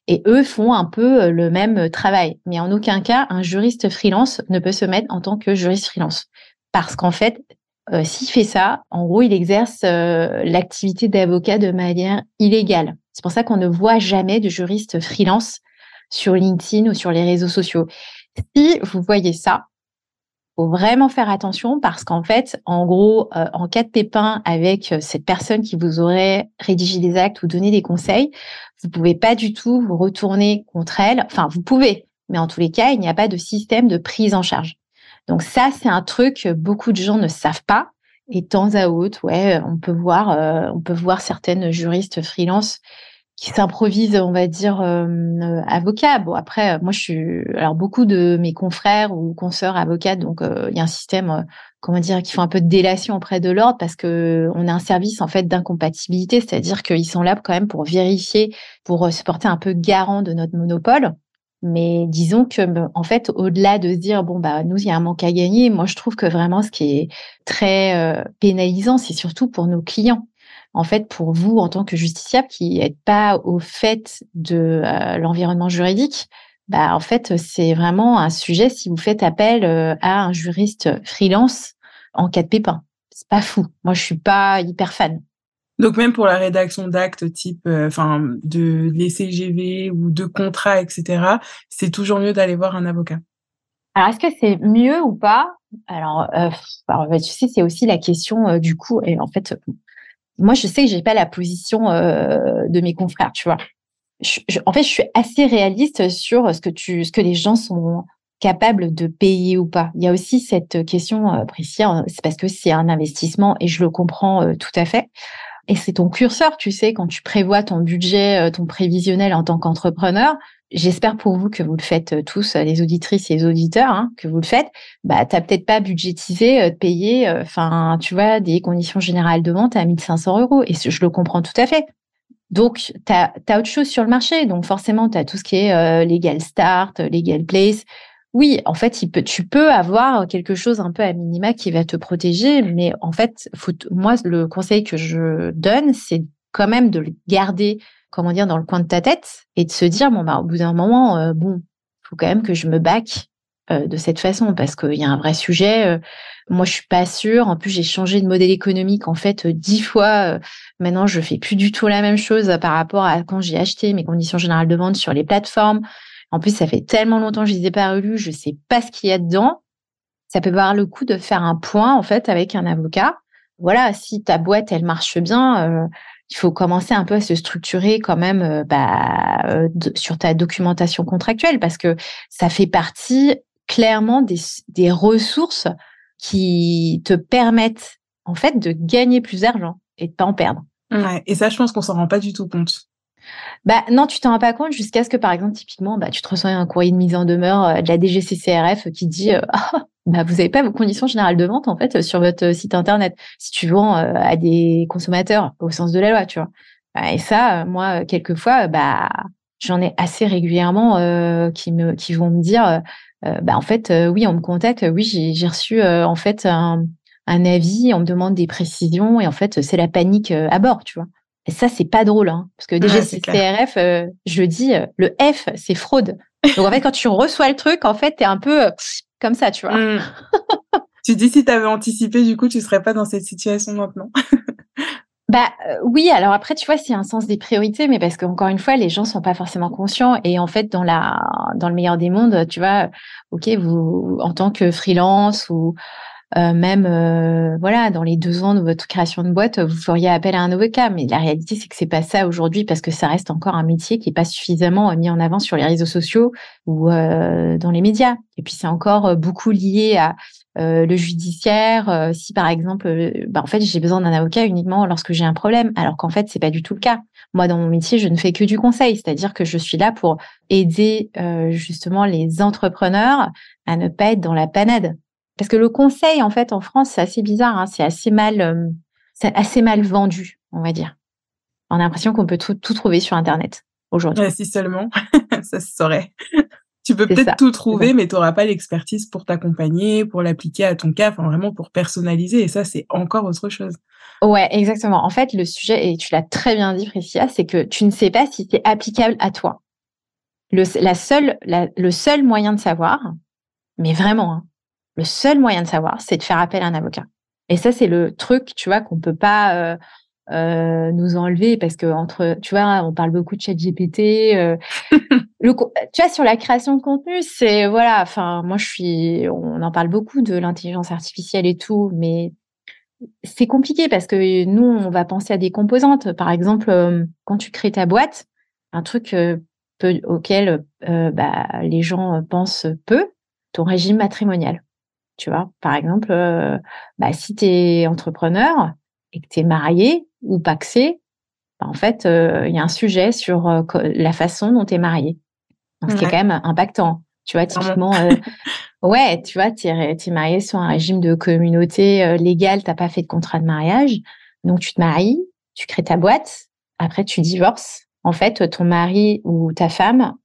[SPEAKER 2] et eux font un peu le même travail. Mais en aucun cas, un juriste freelance ne peut se mettre en tant que juriste freelance. Parce qu'en fait, s'il fait ça, en gros, il exerce l'activité d'avocat de manière illégale. C'est pour ça qu'on ne voit jamais de juriste freelance sur LinkedIn ou sur les réseaux sociaux. Si vous voyez ça, faut vraiment faire attention parce qu'en fait, en gros, euh, en cas de pépin avec euh, cette personne qui vous aurait rédigé des actes ou donné des conseils, vous pouvez pas du tout vous retourner contre elle. Enfin, vous pouvez, mais en tous les cas, il n'y a pas de système de prise en charge. Donc ça, c'est un truc que beaucoup de gens ne savent pas. Et temps à autre, ouais, on peut voir, euh, on peut voir certaines juristes freelance qui s'improvise, on va dire, euh, euh, avocat. Bon, après, moi, je suis, alors beaucoup de mes confrères ou consoeurs avocats, donc euh, il y a un système, comment dire, qui font un peu de délation auprès de l'ordre parce que on a un service en fait d'incompatibilité, c'est-à-dire qu'ils sont là quand même pour vérifier, pour se porter un peu garant de notre monopole. Mais disons que, en fait, au-delà de se dire, bon, bah, nous, il y a un manque à gagner, moi, je trouve que vraiment, ce qui est très euh, pénalisant, c'est surtout pour nos clients. En fait, pour vous, en tant que justiciable, qui n'êtes pas au fait de euh, l'environnement juridique, bah, en fait, c'est vraiment un sujet si vous faites appel euh, à un juriste freelance en cas de pépin. C'est pas fou. Moi, je suis pas hyper fan.
[SPEAKER 1] Donc même pour la rédaction d'actes type, euh, enfin, de les CGV ou de contrats, etc., c'est toujours mieux d'aller voir un avocat.
[SPEAKER 2] Alors est-ce que c'est mieux ou pas? Alors, euh, bah, tu sais, c'est aussi la question euh, du coup. Et en fait, moi, je sais que j'ai pas la position de mes confrères, tu vois. en fait, je suis assez réaliste sur ce que tu, ce que les gens sont capables de payer ou pas. Il y a aussi cette question, Priscilla, c'est parce que c'est un investissement et je le comprends tout à fait. Et c'est ton curseur, tu sais, quand tu prévois ton budget, euh, ton prévisionnel en tant qu'entrepreneur. J'espère pour vous que vous le faites euh, tous, euh, les auditrices et les auditeurs, hein, que vous le faites. Bah, t'as peut-être pas budgétisé de payer, enfin, tu vois, des conditions générales de vente à 1500 euros. Et je le comprends tout à fait. Donc, tu as, autre chose sur le marché. Donc, forcément, tu as tout ce qui est legal start, legal place, oui, en fait, tu peux avoir quelque chose un peu à minima qui va te protéger, mais en fait, moi, le conseil que je donne, c'est quand même de le garder, comment dire, dans le coin de ta tête et de se dire, bon, bah, au bout d'un moment, euh, bon, faut quand même que je me back euh, de cette façon parce qu'il y a un vrai sujet. Euh, moi, je suis pas sûre. En plus, j'ai changé de modèle économique en fait dix fois. maintenant, je fais plus du tout la même chose par rapport à quand j'ai acheté mes conditions générales de vente sur les plateformes. En plus, ça fait tellement longtemps que je les ai pas relus, je sais pas ce qu'il y a dedans. Ça peut avoir le coup de faire un point en fait avec un avocat. Voilà, si ta boîte elle marche bien, euh, il faut commencer un peu à se structurer quand même euh, bah, euh, sur ta documentation contractuelle parce que ça fait partie clairement des, des ressources qui te permettent en fait de gagner plus d'argent et de pas en perdre.
[SPEAKER 1] Ouais, et ça, je pense qu'on s'en rend pas du tout compte.
[SPEAKER 2] Bah non, tu t'en rends pas compte jusqu'à ce que par exemple typiquement, bah tu te reçois un courrier de mise en demeure euh, de la DGCCRF qui dit euh, ah, bah vous avez pas vos conditions générales de vente en fait sur votre site internet si tu vends euh, à des consommateurs au sens de la loi, tu vois. Et ça, moi quelquefois, bah j'en ai assez régulièrement qui vont me dire en fait oui on me contacte, oui j'ai reçu en fait un, un avis, on me demande des précisions et en fait c'est la panique à bord, tu vois. Et ça, c'est pas drôle, hein, parce que déjà, c'est CRF, euh, je dis, euh, le F, c'est fraude. Donc, en fait, quand tu reçois le truc, en fait, tu es un peu euh, comme ça, tu vois.
[SPEAKER 1] Mmh. tu dis, si tu avais anticipé, du coup, tu serais pas dans cette situation maintenant.
[SPEAKER 2] bah oui, alors après, tu vois, c'est un sens des priorités, mais parce qu'encore une fois, les gens sont pas forcément conscients. Et en fait, dans la, dans le meilleur des mondes, tu vois, ok, vous, en tant que freelance ou euh, même euh, voilà dans les deux ans de votre création de boîte, vous feriez appel à un avocat. Mais la réalité, c'est que c'est pas ça aujourd'hui parce que ça reste encore un métier qui est pas suffisamment mis en avant sur les réseaux sociaux ou euh, dans les médias. Et puis c'est encore beaucoup lié à le judiciaire. si par exemple, bah, en fait, j'ai besoin d'un avocat uniquement lorsque j'ai un problème, alors qu'en fait, c'est pas du tout le cas. Moi, dans mon métier, je ne fais que du conseil, c'est-à-dire que je suis là pour aider justement les entrepreneurs à ne pas être dans la panade. Parce que le conseil, en fait, en France, c'est assez bizarre, hein, c'est assez mal, euh, assez mal vendu, on va dire. On a l'impression qu'on peut tout, trouver sur Internet aujourd'hui.
[SPEAKER 1] si seulement, ça se saurait. tu peux peut-être tout trouver, mais tu n'auras pas l'expertise pour t'accompagner, pour l'appliquer à ton cas, enfin vraiment pour personnaliser. Et ça, c'est encore autre chose.
[SPEAKER 2] Ouais, exactement. En fait, le sujet, et tu l'as très bien dit, Priscilla, c'est que tu ne sais pas si c'est applicable à toi. Le, la seule, le seul moyen de savoir, mais vraiment, hein, le seul moyen de savoir, c'est de faire appel à un avocat. Et ça, c'est le truc, tu vois, qu'on peut pas euh, euh, nous enlever parce que entre, tu vois, on parle beaucoup de chat GPT. Euh, le, tu vois, sur la création de contenu, c'est voilà. Enfin, moi, je suis, on en parle beaucoup de l'intelligence artificielle et tout, mais c'est compliqué parce que nous, on va penser à des composantes. Par exemple, quand tu crées ta boîte, un truc auquel bah, les gens pensent peu, ton régime matrimonial. Tu vois, par exemple, euh, bah, si tu es entrepreneur et que tu es marié ou paxé, bah, en fait, euh, il y a un sujet sur euh, la façon dont tu es marié. Donc, ce qui est quand même impactant. Tu vois, typiquement, ouais, tu vois, tu es, es, marié sur un régime de communauté légale, tu pas fait de contrat de mariage. Donc, tu te maries, tu crées ta boîte, après, tu divorces. En fait, ton mari ou ta femme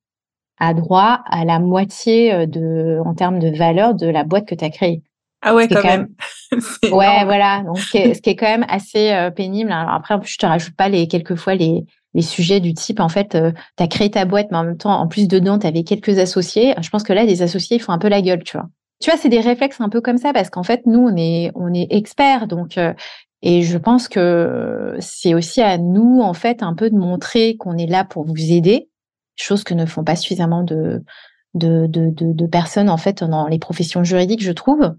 [SPEAKER 2] a droit à la moitié de, en termes de valeur de la boîte que tu as créée.
[SPEAKER 1] Ah ouais, quand, même.
[SPEAKER 2] ouais, voilà. Donc, ce qui, est, quand même assez pénible. Alors après, en plus, je te rajoute pas les quelquefois les les sujets du type, en fait, tu as créé ta boîte, mais en même temps, en plus dedans, tu avais quelques associés. Je pense que là, les associés, ils font un peu la gueule, tu vois. Tu vois, c'est des réflexes un peu comme ça, parce qu'en fait, nous, on est, on est experts. Donc, et je pense que c'est aussi à nous, en fait, un peu de montrer qu'on est là pour vous aider, chose que ne font pas suffisamment de, de, de, de, personnes, en fait, dans les professions juridiques, je trouve.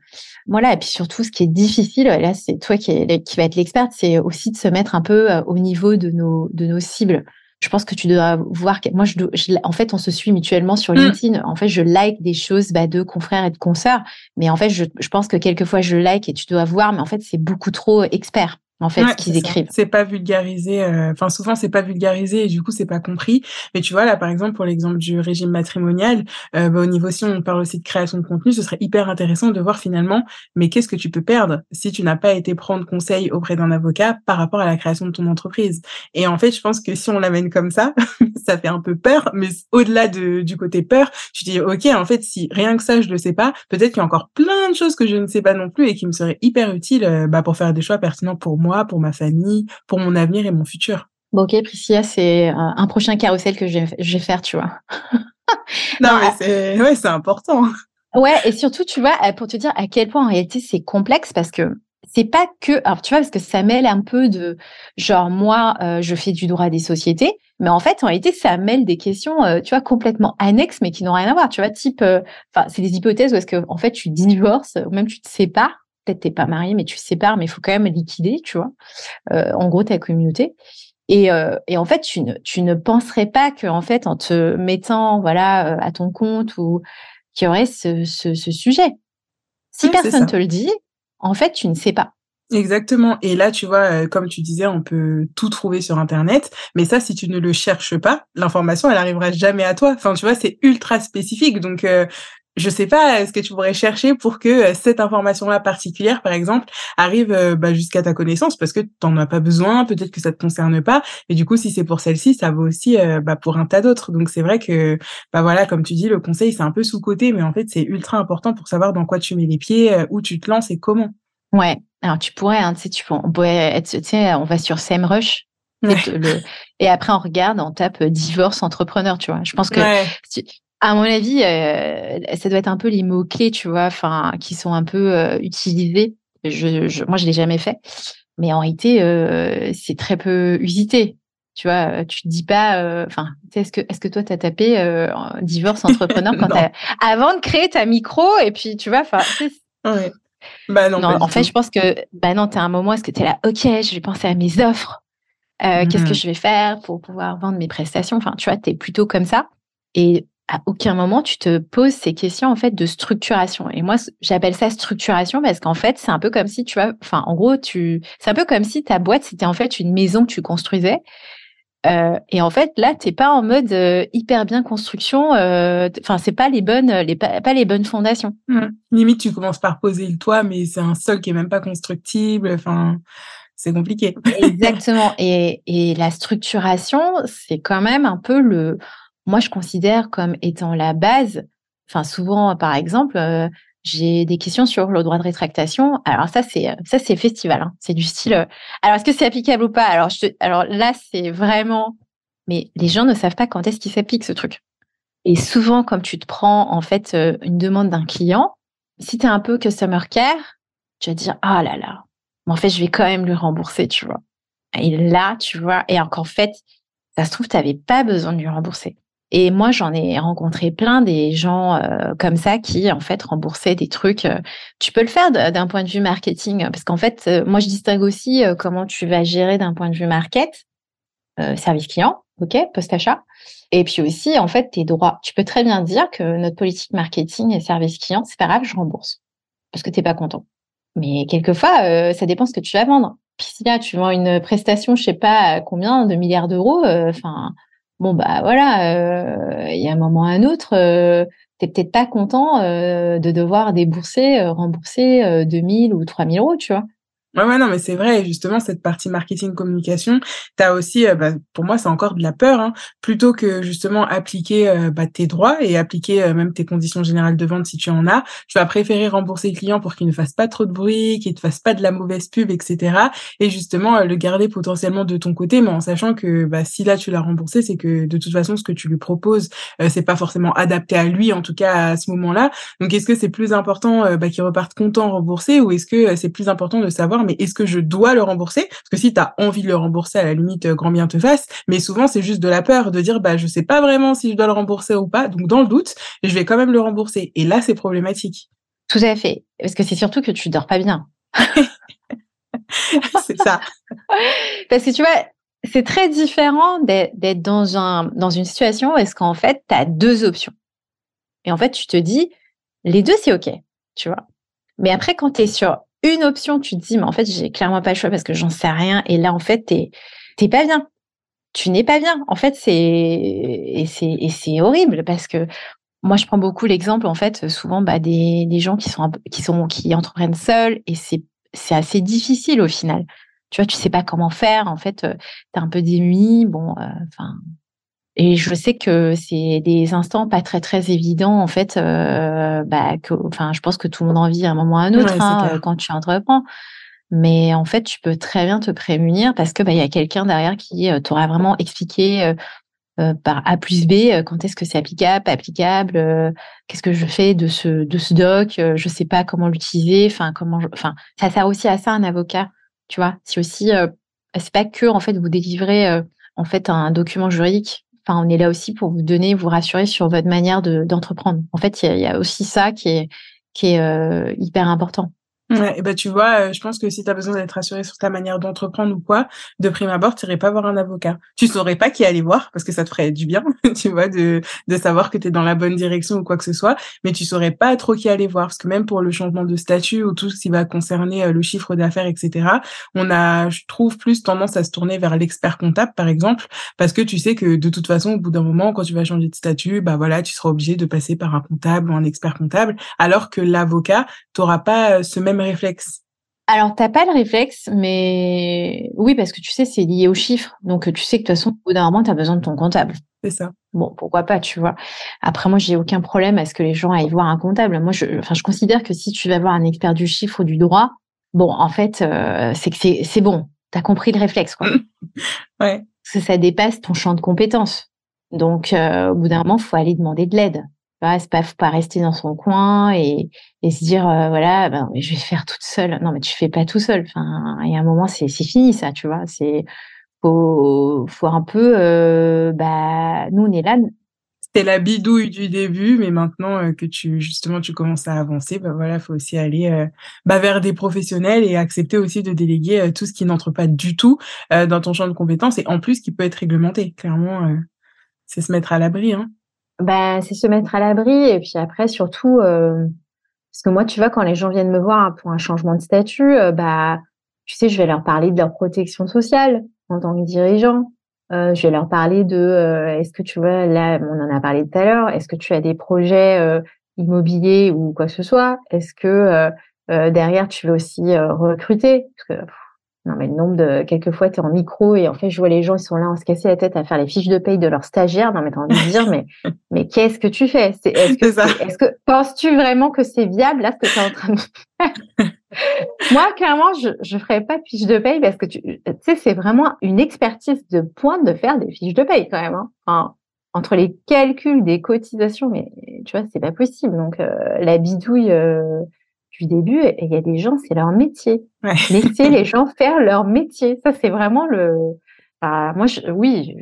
[SPEAKER 2] Voilà. Et puis surtout, ce qui est difficile, là, c'est toi qui, est, qui va être l'experte, c'est aussi de se mettre un peu au niveau de nos, de nos cibles je pense que tu dois voir. Moi, je, en fait, on se suit mutuellement sur mmh. LinkedIn. En fait, je like des choses bah, de confrères et de consoeurs, mais en fait, je, je pense que quelquefois je like et tu dois voir, mais en fait, c'est beaucoup trop expert en fait, ce qu'ils écrivent.
[SPEAKER 1] C'est pas vulgarisé. Euh, enfin, souvent, c'est pas vulgarisé et du coup, c'est pas compris. Mais tu vois, là, par exemple, pour l'exemple du régime matrimonial, euh, bah, au niveau si on parle aussi de création de contenu, ce serait hyper intéressant de voir finalement, mais qu'est-ce que tu peux perdre si tu n'as pas été prendre conseil auprès d'un avocat par rapport à la création de ton entreprise? Et en fait, je pense que si on l'amène comme ça, ça fait un peu peur. Mais au-delà de, du côté peur, tu dis, ok, en fait, si rien que ça, je le sais pas, peut-être qu'il y a encore plein de choses que je ne sais pas non plus et qui me seraient hyper utiles euh, bah, pour faire des choix pertinents pour moi moi, pour ma famille, pour mon avenir et mon futur.
[SPEAKER 2] Bon, ok, Priscilla, c'est un prochain carrousel que je vais faire, tu vois.
[SPEAKER 1] non, mais c'est ouais, important.
[SPEAKER 2] Ouais, et surtout, tu vois, pour te dire à quel point en réalité c'est complexe parce que c'est pas que, alors tu vois, parce que ça mêle un peu de, genre moi, euh, je fais du droit des sociétés, mais en fait, en réalité, ça mêle des questions, euh, tu vois, complètement annexes, mais qui n'ont rien à voir. Tu vois, type, euh, enfin, c'est des hypothèses où est-ce que, en fait, tu divorces ou même tu te sépares peut-être t'es pas marié, mais tu sépares, mais il faut quand même liquider, tu vois. Euh, en gros, ta communauté. Et, euh, et, en fait, tu ne, tu ne penserais pas que, en fait, en te mettant, voilà, euh, à ton compte ou qu'il y aurait ce, ce, ce sujet. Si personne te le dit, en fait, tu ne sais pas.
[SPEAKER 1] Exactement. Et là, tu vois, comme tu disais, on peut tout trouver sur Internet. Mais ça, si tu ne le cherches pas, l'information, elle arrivera jamais à toi. Enfin, tu vois, c'est ultra spécifique. Donc, je sais pas ce que tu pourrais chercher pour que euh, cette information-là particulière, par exemple, arrive euh, bah, jusqu'à ta connaissance parce que tu n'en as pas besoin, peut-être que ça te concerne pas. Et du coup, si c'est pour celle-ci, ça vaut aussi euh, bah, pour un tas d'autres. Donc c'est vrai que, bah voilà, comme tu dis, le conseil c'est un peu sous côté, mais en fait c'est ultra important pour savoir dans quoi tu mets les pieds, où tu te lances et comment.
[SPEAKER 2] Ouais. Alors tu pourrais, hein, tu sais, tu on pourrait être, tu sais, on va sur SEMrush. Et après, on regarde, on tape divorce entrepreneur, tu vois. Je pense que à mon avis, euh, ça doit être un peu les mots-clés, tu vois, enfin, qui sont un peu euh, utilisés. Je, je, moi, je l'ai jamais fait. Mais en réalité, euh, c'est très peu usité. Tu vois, tu te dis pas, enfin, est-ce que, est-ce que toi, tu as tapé divorce entrepreneur quand avant de créer ta micro et puis, tu vois, enfin,
[SPEAKER 1] ouais. bah non,
[SPEAKER 2] en fait, je pense que, bah non, tu as un moment, est-ce que tu es là, ok, je vais penser à mes offres. Qu'est-ce que mmh. je vais faire pour pouvoir vendre mes prestations? Enfin, tu vois, tu es plutôt comme ça. Et à aucun moment tu te poses ces questions en fait de structuration. Et moi, j'appelle ça structuration parce qu'en fait, c'est un peu comme si tu vois, enfin, en gros, tu, c'est un peu comme si ta boîte c'était en fait une maison que tu construisais. Euh, et en fait, là, t'es pas en mode euh, hyper bien construction. Euh, enfin, c'est pas les bonnes, les pas, les bonnes fondations.
[SPEAKER 1] Mmh. Limite, tu commences par poser le toit, mais c'est un sol qui est même pas constructible. Enfin, c'est compliqué.
[SPEAKER 2] Exactement. Et, et la structuration, c'est quand même un peu le moi, je considère comme étant la base. Enfin, souvent, par exemple, euh, j'ai des questions sur le droit de rétractation. Alors ça, c'est ça, c'est festival. Hein. C'est du style. Euh, alors, est-ce que c'est applicable ou pas? Alors, je alors là, c'est vraiment. Mais les gens ne savent pas quand est-ce qu'il s'applique ce truc. Et souvent, comme tu te prends en fait euh, une demande d'un client, si tu es un peu customer care, tu vas dire ah là là, mais en fait, je vais quand même lui rembourser, tu vois. Et là, tu vois, et encore en fait, ça se trouve, tu n'avais pas besoin de lui rembourser. Et moi, j'en ai rencontré plein des gens euh, comme ça qui, en fait, remboursaient des trucs. Euh, tu peux le faire d'un point de vue marketing, parce qu'en fait, euh, moi, je distingue aussi comment tu vas gérer d'un point de vue market, service client, ok, post-achat. Et puis aussi, en fait, tes droits. Tu peux très bien dire que notre politique marketing et service client, c'est pas grave, je rembourse, parce que t'es pas content. Mais quelquefois, ça dépend ce que tu vas vendre. Puis si là, tu vends une prestation, je sais pas combien, de milliards d'euros, enfin bon bah voilà, euh, il y a un moment à un autre, euh, t'es peut-être pas content euh, de devoir débourser, rembourser 2000 ou 3000 euros, tu vois.
[SPEAKER 1] Ouais, ouais, non, mais c'est vrai. Justement, cette partie marketing communication, tu as aussi, euh, bah, pour moi, c'est encore de la peur. Hein, plutôt que justement appliquer euh, bah, tes droits et appliquer euh, même tes conditions générales de vente si tu en as, tu vas préférer rembourser le client pour qu'il ne fasse pas trop de bruit, qu'il ne fasse pas de la mauvaise pub, etc. Et justement, le garder potentiellement de ton côté, mais en sachant que bah, si là tu l'as remboursé, c'est que de toute façon, ce que tu lui proposes, c'est pas forcément adapté à lui, en tout cas à ce moment-là. Donc, est-ce que c'est plus important bah, qu'il reparte content remboursé ou est-ce que c'est plus important de savoir mais est-ce que je dois le rembourser? Parce que si tu as envie de le rembourser, à la limite, euh, grand bien te fasse. Mais souvent, c'est juste de la peur de dire, bah, je sais pas vraiment si je dois le rembourser ou pas. Donc, dans le doute, je vais quand même le rembourser. Et là, c'est problématique.
[SPEAKER 2] Tout à fait. Parce que c'est surtout que tu dors pas bien.
[SPEAKER 1] c'est ça.
[SPEAKER 2] Parce que tu vois, c'est très différent d'être dans, un, dans une situation où est-ce qu'en fait, tu as deux options. Et en fait, tu te dis, les deux, c'est OK, tu vois. Mais après, quand tu es sur une option, tu te dis, mais en fait, j'ai clairement pas le choix parce que j'en sais rien. Et là, en fait, t'es, t'es pas bien. Tu n'es pas bien. En fait, c'est, et c'est, et c'est horrible parce que moi, je prends beaucoup l'exemple, en fait, souvent, bah, des, des gens qui sont, qui sont, qui entreprennent seuls et c'est, c'est assez difficile au final. Tu vois, tu sais pas comment faire. En fait, tu es un peu démuni. Bon, euh, enfin, et je sais que c'est des instants pas très très évidents en fait. Euh, bah, enfin, je pense que tout le monde en vit à un moment ou à un autre hein, quand tu entreprends. Mais en fait, tu peux très bien te prémunir parce que bah il y a quelqu'un derrière qui euh, t'aura vraiment expliqué euh, euh, par A plus B quand est-ce que c'est applicable, pas applicable, qu'est-ce que je fais de ce de ce doc, je sais pas comment l'utiliser. Enfin comment, enfin ça sert aussi à ça un avocat. Tu vois, c'est aussi c'est pas que en fait vous délivrez en fait un document juridique Enfin, on est là aussi pour vous donner, vous rassurer sur votre manière d'entreprendre. en fait, il y, a aussi ça qui est, euh, hyper important.
[SPEAKER 1] Et bah tu vois, euh, je pense que si tu as besoin d'être rassuré sur ta manière d'entreprendre ou quoi, de prime abord, tu irais pas voir un avocat. Tu saurais pas qui aller voir parce que ça te ferait du bien, tu vois, de, de savoir que tu es dans la bonne direction ou quoi que ce soit, mais tu saurais pas trop qui aller voir parce que même pour le changement de statut ou tout ce qui va concerner euh, le chiffre d'affaires, etc., on a, je trouve, plus tendance à se tourner vers l'expert comptable, par exemple, parce que tu sais que de toute façon, au bout d'un moment, quand tu vas changer de statut, bah voilà, tu seras obligé de passer par un comptable ou un expert comptable, alors que l'avocat, t'auras pas euh, ce même réflexe
[SPEAKER 2] alors, t'as pas le réflexe, mais oui, parce que tu sais, c'est lié aux chiffres. Donc, tu sais que de toute façon, au bout d'un moment, tu as besoin de ton comptable.
[SPEAKER 1] C'est ça.
[SPEAKER 2] Bon, pourquoi pas, tu vois. Après, moi, j'ai aucun problème à ce que les gens aillent voir un comptable. Moi, je, enfin, je considère que si tu vas voir un expert du chiffre ou du droit, bon, en fait, euh, c'est que c'est bon. Tu as compris le réflexe, quoi.
[SPEAKER 1] ouais.
[SPEAKER 2] Parce que ça dépasse ton champ de compétences. Donc, euh, au bout d'un moment, faut aller demander de l'aide. Bah, c'est pas, faut pas rester dans son coin et, et se dire, voilà, ben, je vais faire toute seule. Non, mais tu fais pas tout seul. Enfin, il y a un moment, c'est, fini, ça, tu vois. C'est, faut, faut un peu, bah, nous, on est.
[SPEAKER 1] C'était la bidouille du début, mais maintenant que tu, justement, tu commences à avancer, bah voilà, faut aussi aller, bah, vers des professionnels et accepter aussi de déléguer tout ce qui n'entre pas du tout dans ton champ de compétences et en plus qui peut être réglementé. Clairement, c'est se mettre à l'abri, hein.
[SPEAKER 2] Ben, c'est se mettre à l'abri et puis après surtout euh, parce que moi tu vois quand les gens viennent me voir pour un changement de statut euh, bah tu sais je vais leur parler de leur protection sociale en tant que dirigeant. Euh, je vais leur parler de euh, est-ce que tu vois là on en a parlé tout à l'heure est-ce que tu as des projets immobiliers ou quoi que ce soit? Est-ce que derrière tu veux aussi recruter? Parce que non, mais le nombre de. Quelquefois, tu es en micro et en fait, je vois les gens, ils sont là à se casser la tête à faire les fiches de paye de leurs stagiaires. Non, mais t'as envie de dire, mais, mais qu'est-ce que tu fais? Est-ce que, est, est que penses-tu vraiment que c'est viable là ce que tu es en train de faire? Moi, clairement, je ne ferais pas de fiches de paye parce que tu sais, c'est vraiment une expertise de pointe de faire des fiches de paye quand même. Hein. Enfin, entre les calculs des cotisations, mais tu vois, c'est pas possible. Donc, euh, la bidouille. Euh, du début, et il y a des gens, c'est leur métier. Laisser les gens faire leur métier. Ça, c'est vraiment le. moi, je, oui,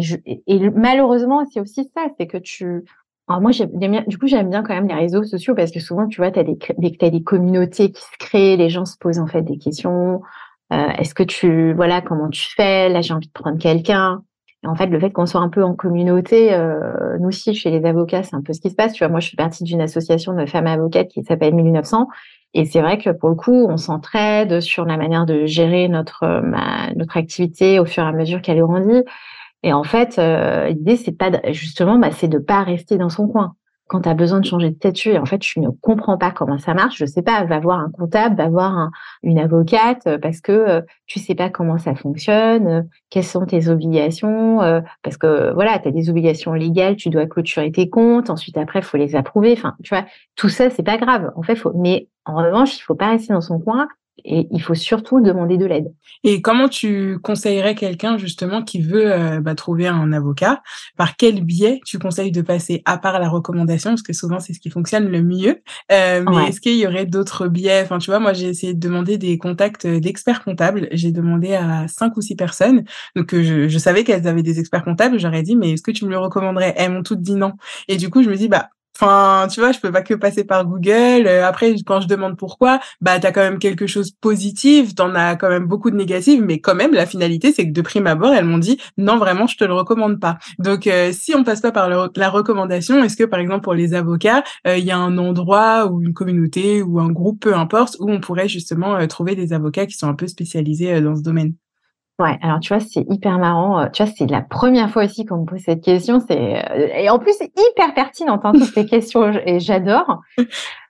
[SPEAKER 2] je, et, et, malheureusement, c'est aussi ça, c'est que tu. Alors moi, j'aime bien, du coup, j'aime bien quand même les réseaux sociaux parce que souvent, tu vois, tu as des, des, des communautés qui se créent, les gens se posent en fait des questions. Euh, Est-ce que tu, voilà, comment tu fais? Là, j'ai envie de prendre quelqu'un en fait, le fait qu'on soit un peu en communauté, euh, nous aussi, chez les avocats, c'est un peu ce qui se passe. Tu vois, moi, je suis partie d'une association de femmes avocates qui s'appelle 1900. Et c'est vrai que pour le coup, on s'entraide sur la manière de gérer notre, euh, notre activité au fur et à mesure qu'elle grandit. Et en fait, euh, l'idée, c'est pas justement, bah, c'est de pas rester dans son coin. Quand tu as besoin de changer de statut et en fait tu ne comprends pas comment ça marche, je sais pas, va voir un comptable, va voir une avocate euh, parce que euh, tu sais pas comment ça fonctionne, euh, quelles sont tes obligations, parce que voilà, tu as des obligations légales, tu dois clôturer tes comptes, ensuite après faut les approuver, enfin tu vois, tout ça c'est pas grave. En fait, faut mais en revanche, il faut pas rester dans son coin et il faut surtout demander de l'aide.
[SPEAKER 1] Et comment tu conseillerais quelqu'un justement qui veut euh, bah, trouver un avocat? Par quel biais tu conseilles de passer à part la recommandation? Parce que souvent c'est ce qui fonctionne le mieux. Euh, mais est-ce qu'il y aurait d'autres biais? Enfin, tu vois, moi j'ai essayé de demander des contacts d'experts comptables. J'ai demandé à cinq ou six personnes. Donc euh, je, je savais qu'elles avaient des experts comptables. J'aurais dit mais est-ce que tu me le recommanderais? Elles m'ont toutes dit non. Et du coup je me dis bah Enfin, tu vois, je peux pas que passer par Google. Euh, après, quand je demande pourquoi, bah, t'as quand même quelque chose de positif, t'en as quand même beaucoup de négatifs, mais quand même, la finalité, c'est que de prime abord, elles m'ont dit, non, vraiment, je te le recommande pas. Donc, euh, si on passe pas par la recommandation, est-ce que, par exemple, pour les avocats, euh, il y a un endroit ou une communauté ou un groupe, peu importe, où on pourrait justement trouver des avocats qui sont un peu spécialisés dans ce domaine?
[SPEAKER 2] Ouais, alors tu vois, c'est hyper marrant. Euh, tu vois, c'est la première fois aussi qu'on me pose cette question. C'est euh, et en plus c'est hyper pertinent hein, toutes ces questions et j'adore.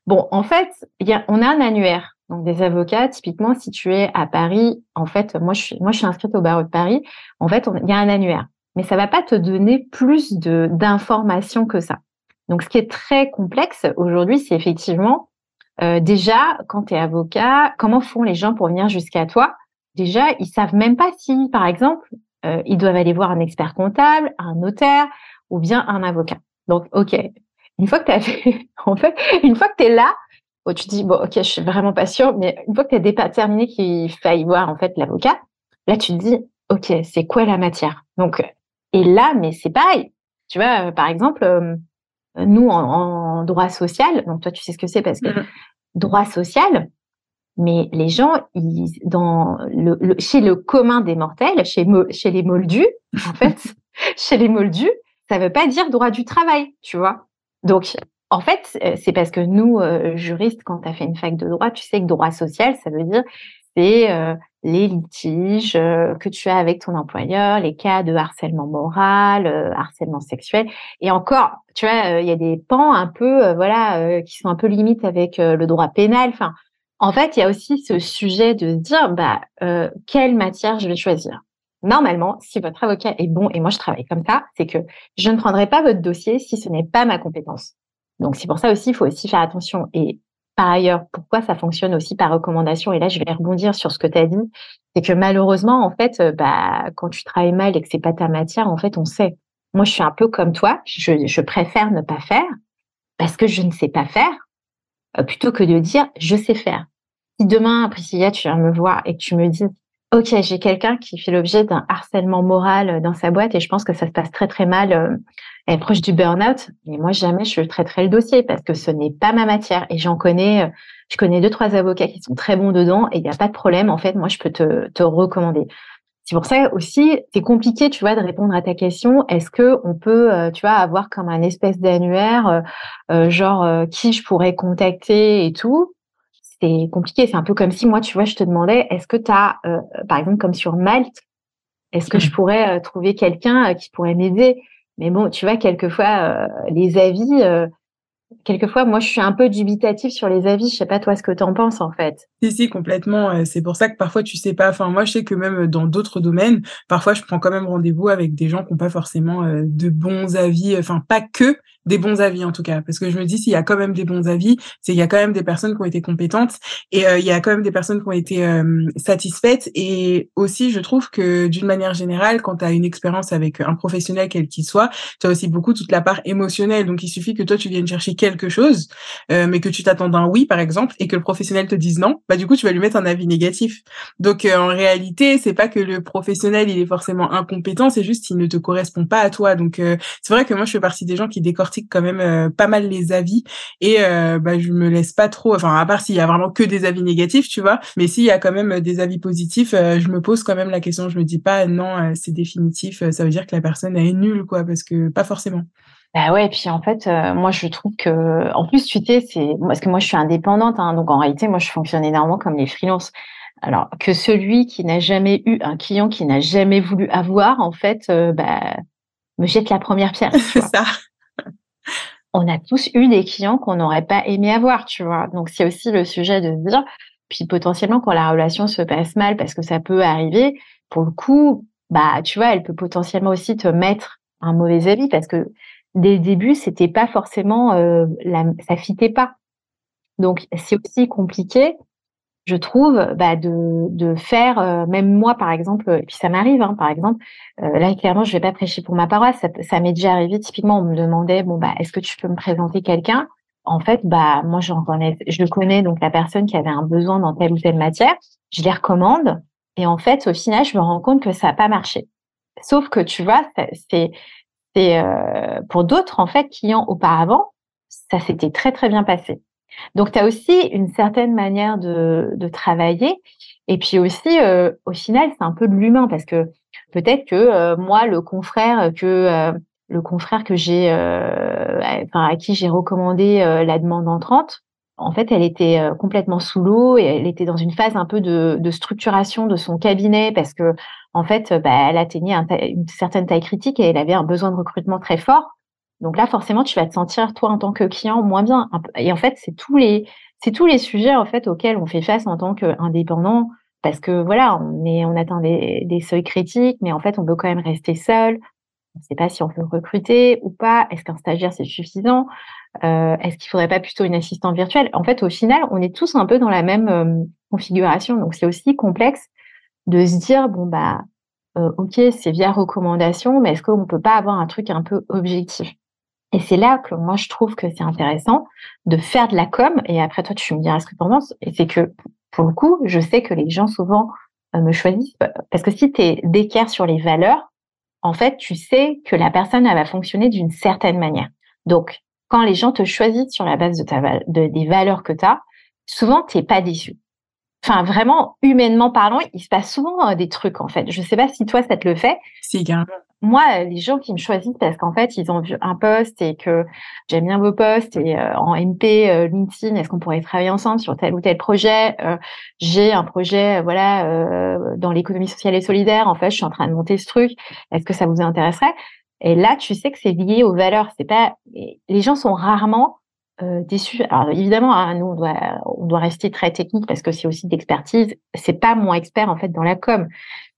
[SPEAKER 2] Bon, en fait, y a, on a un annuaire. Donc des avocats, typiquement, si tu es à Paris, en fait, moi je suis moi je suis inscrite au barreau de Paris. En fait, il y a un annuaire, mais ça va pas te donner plus de d'informations que ça. Donc ce qui est très complexe aujourd'hui, c'est effectivement euh, déjà quand tu es avocat, comment font les gens pour venir jusqu'à toi? Déjà, ils savent même pas si, par exemple, euh, ils doivent aller voir un expert comptable, un notaire ou bien un avocat. Donc, OK, une fois que tu as fait, en fait, une fois que tu es là, oh, tu te dis, bon, OK, je suis vraiment pas sûre, mais une fois que tu as déterminé qu'il faille voir, en fait, l'avocat, là, tu te dis, OK, c'est quoi la matière? Donc, et là, mais c'est pareil. Tu vois, euh, par exemple, euh, nous, en, droit social, donc toi, tu sais ce que c'est parce que mmh. droit social, mais les gens, ils, dans le, chez le commun des mortels, chez, chez les moldus, en fait, chez les moldus, ça veut pas dire droit du travail, tu vois. Donc, en fait, euh, c'est parce que nous, euh, juristes, quand tu as fait une fac de droit, tu sais que droit social, ça veut dire c'est euh, les litiges que tu as avec ton employeur, les cas de harcèlement moral, harcèlement sexuel. Et encore, tu vois, il y a des pans un peu, voilà, qui sont un peu limites avec le droit pénal. Enfin, en fait, il y a aussi ce sujet de dire, bah, euh, quelle matière je vais choisir. Normalement, si votre avocat est bon, et moi je travaille comme ça, c'est que je ne prendrai pas votre dossier si ce n'est pas ma compétence. Donc c'est pour ça aussi, il faut aussi faire attention. Et par ailleurs, pourquoi ça fonctionne aussi par recommandation Et là, je vais rebondir sur ce que tu as dit, c'est que malheureusement, en fait, euh, bah, quand tu travailles mal et que c'est pas ta matière, en fait, on sait. Moi, je suis un peu comme toi. Je, préfère ne pas faire parce que je ne sais pas faire plutôt que de dire je sais faire. Si demain, Priscilla, tu viens me voir et que tu me dis OK, j'ai quelqu'un qui fait l'objet d'un harcèlement moral euh, dans sa boîte et je pense que ça se passe très très mal, euh, elle est proche du burn-out. Mais moi, jamais je traiterai le dossier parce que ce n'est pas ma matière et j'en connais, je connais deux trois avocats qui sont très bons dedans et il n'y a pas de problème. En fait, moi, je peux te, te recommander. C'est pour ça aussi, c'est compliqué, tu vois, de répondre à ta question. Est-ce que on peut, euh, tu vois, avoir comme un espèce d'annuaire, euh, euh, genre qui je pourrais contacter et tout? C'est compliqué. C'est un peu comme si moi, tu vois, je te demandais, est-ce que tu as, par exemple, comme sur Malte, est-ce que je mmh. pourrais trouver quelqu'un qui pourrait m'aider? Mais bon, tu vois, quelquefois, les avis, quelquefois, moi, je suis un peu dubitative sur les avis. Je sais pas toi ce que tu en penses en fait.
[SPEAKER 1] Si si complètement. C'est pour ça que parfois tu sais pas. Enfin moi, je sais que même dans d'autres domaines, parfois je prends quand même rendez-vous avec des gens qui n'ont pas forcément euh, de bons avis. Enfin pas que, des bons avis en tout cas, parce que je me dis s'il y a quand même des bons avis, c'est qu'il y a quand même des personnes qui ont été compétentes et euh, il y a quand même des personnes qui ont été euh, satisfaites et aussi je trouve que d'une manière générale, quand tu as une expérience avec un professionnel quel qu'il soit, tu as aussi beaucoup toute la part émotionnelle. Donc il suffit que toi tu viennes chercher quelque chose, euh, mais que tu t'attends d'un oui par exemple et que le professionnel te dise non, bah du coup tu vas lui mettre un avis négatif. Donc en réalité, c'est pas que le professionnel il est forcément incompétent, c'est juste qu'il ne te correspond pas à toi. Donc c'est vrai que moi je fais partie des gens qui décortiquent quand même euh, pas mal les avis et euh, bah, je me laisse pas trop, enfin à part s'il y a vraiment que des avis négatifs, tu vois, mais s'il y a quand même des avis positifs, euh, je me pose quand même la question, je me dis pas non, c'est définitif, ça veut dire que la personne est nulle, quoi, parce que pas forcément.
[SPEAKER 2] Bah ouais, et puis en fait, moi je trouve que, en plus, tu sais, c'est parce que moi je suis indépendante, hein, donc en réalité, moi je fonctionne énormément comme les freelances. Alors que celui qui n'a jamais eu un client qui n'a jamais voulu avoir, en fait, bah, me jette la première pierre.
[SPEAKER 1] C'est ça.
[SPEAKER 2] On a tous eu des clients qu'on n'aurait pas aimé avoir, tu vois. Donc c'est aussi le sujet de dire, puis potentiellement quand la relation se passe mal, parce que ça peut arriver, pour le coup, bah tu vois, elle peut potentiellement aussi te mettre un mauvais avis parce que dès le début, c'était pas forcément, euh, la, ça fitait pas. Donc c'est aussi compliqué je trouve, bah, de, faire, euh, même moi par exemple, et puis ça m'arrive, hein, par exemple, euh, là clairement je vais pas prêcher pour ma paroisse, ça, ça m'est déjà arrivé, typiquement on me demandait, bon bah est-ce que tu peux me présenter quelqu'un? En fait, bah moi j'en connais, je connais donc la personne qui avait un besoin dans telle ou telle matière, je les recommande, et en fait au final je me rends compte que ça n'a pas marché. Sauf que tu vois, c'est c'est euh, pour d'autres en fait clients auparavant, ça s'était très très bien passé. Donc, tu as aussi une certaine manière de, travailler. Et puis aussi, euh, au final, c'est un peu de l'humain parce que peut-être que euh, moi, le confrère que euh, le confrère que j'ai, enfin, à qui j'ai recommandé la demande entrante, en fait, elle était complètement sous l'eau et elle était dans une phase un peu de, de structuration de son cabinet parce que, en fait, bah, elle atteignait une certaine taille critique et elle avait un besoin de recrutement très fort. Donc là, forcément, tu vas te sentir toi en tant que client moins bien. Et en fait, c'est tous les c'est tous les sujets en fait auxquels on fait face en tant qu'indépendant parce que voilà, on est on atteint des, seuils critiques, mais en fait, on veut quand même rester seul. On ne sait pas si on peut recruter ou pas. Est-ce qu'un stagiaire c'est suffisant? Euh, Est-ce qu'il faudrait pas plutôt une assistante virtuelle? En fait, au final, on est tous un peu dans la même euh, configuration. Donc c'est aussi complexe de se dire bon bah euh, ok, c'est via recommandation, mais est-ce qu'on peut pas avoir un truc un peu objectif? Et c'est là que moi, je trouve que c'est intéressant de faire de la com. Et après, toi, tu me diras ce que tu en penses. Et c'est que, pour le coup, je sais que les gens souvent euh, me choisissent parce que si tu es d'équerre sur les valeurs, en fait, tu sais que la personne, elle va fonctionner d'une certaine manière. Donc, quand les gens te choisissent sur la base de des valeurs que tu as, souvent, tu n'es pas déçu. Enfin, vraiment, humainement parlant, il se passe souvent euh, des trucs, en fait. Je sais pas si toi, ça te le fait.
[SPEAKER 1] Si, carrément
[SPEAKER 2] moi, les gens qui me choisissent parce qu'en fait, ils ont vu un poste et que j'aime bien vos postes et euh, en MP, euh, LinkedIn, est-ce qu'on pourrait travailler ensemble sur tel ou tel projet? Euh, J'ai un projet, voilà, dans l'économie sociale et solidaire. En fait, je suis en train de monter ce truc. Est-ce que ça vous intéresserait? Et là, tu sais que c'est lié aux valeurs. C'est pas. Les gens sont rarement déçus. Alors évidemment, hein, nous on doit on doit rester très technique parce que c'est aussi d'expertise. C'est pas mon expert en fait dans la com,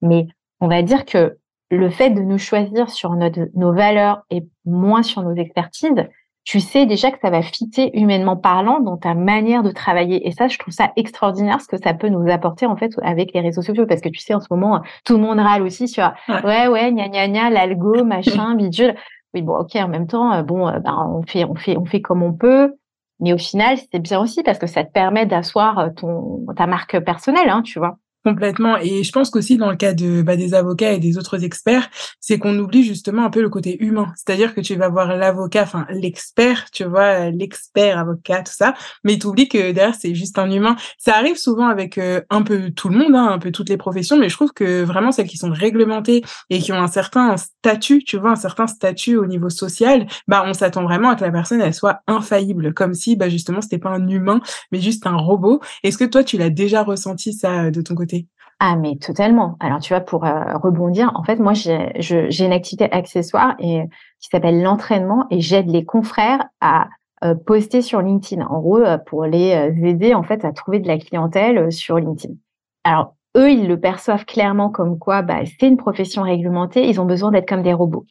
[SPEAKER 2] mais on va dire que le fait de nous choisir sur notre, nos valeurs et moins sur nos expertises, tu sais déjà que ça va fitter humainement parlant dans ta manière de travailler. Et ça, je trouve ça extraordinaire ce que ça peut nous apporter en fait avec les réseaux sociaux. Parce que tu sais, en ce moment, tout le monde râle aussi sur ouais, ouais, gna gna gna, l'algo, machin, bidule. Oui, bon, ok, en même temps, euh, bon, euh, ben, on fait, on fait, on fait comme on peut. Mais au final, c'est bien aussi parce que ça te permet d'asseoir euh, ton, ta marque personnelle, hein, tu vois.
[SPEAKER 1] Complètement. Et je pense qu'aussi dans le cas de bah, des avocats et des autres experts, c'est qu'on oublie justement un peu le côté humain. C'est-à-dire que tu vas voir l'avocat, enfin l'expert, tu vois, l'expert avocat, tout ça, mais tu oublies que derrière c'est juste un humain. Ça arrive souvent avec euh, un peu tout le monde, hein, un peu toutes les professions, mais je trouve que vraiment celles qui sont réglementées et qui ont un certain statut, tu vois, un certain statut au niveau social, bah on s'attend vraiment à que la personne elle soit infaillible, comme si bah justement c'était pas un humain, mais juste un robot. Est-ce que toi tu l'as déjà ressenti ça de ton côté?
[SPEAKER 2] Ah mais totalement. Alors tu vois pour euh, rebondir, en fait moi j'ai une activité accessoire et qui s'appelle l'entraînement et j'aide les confrères à euh, poster sur LinkedIn. En gros euh, pour les aider en fait à trouver de la clientèle sur LinkedIn. Alors eux ils le perçoivent clairement comme quoi bah, c'est une profession réglementée, ils ont besoin d'être comme des robots.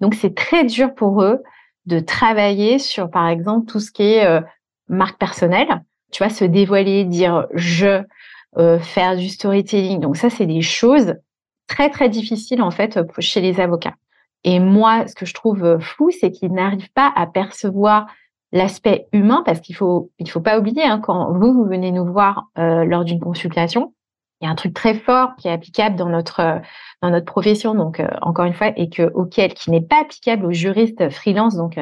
[SPEAKER 2] Donc c'est très dur pour eux de travailler sur par exemple tout ce qui est marque personnelle. Tu vois se dévoiler, dire je euh, faire du storytelling. Donc ça, c'est des choses très très difficiles en fait chez les avocats. Et moi, ce que je trouve euh, fou, c'est qu'ils n'arrivent pas à percevoir l'aspect humain parce qu'il faut il faut pas oublier hein, quand vous vous venez nous voir euh, lors d'une consultation, il y a un truc très fort qui est applicable dans notre dans notre profession donc encore une fois et que auquel qui n'est pas applicable aux juristes freelance donc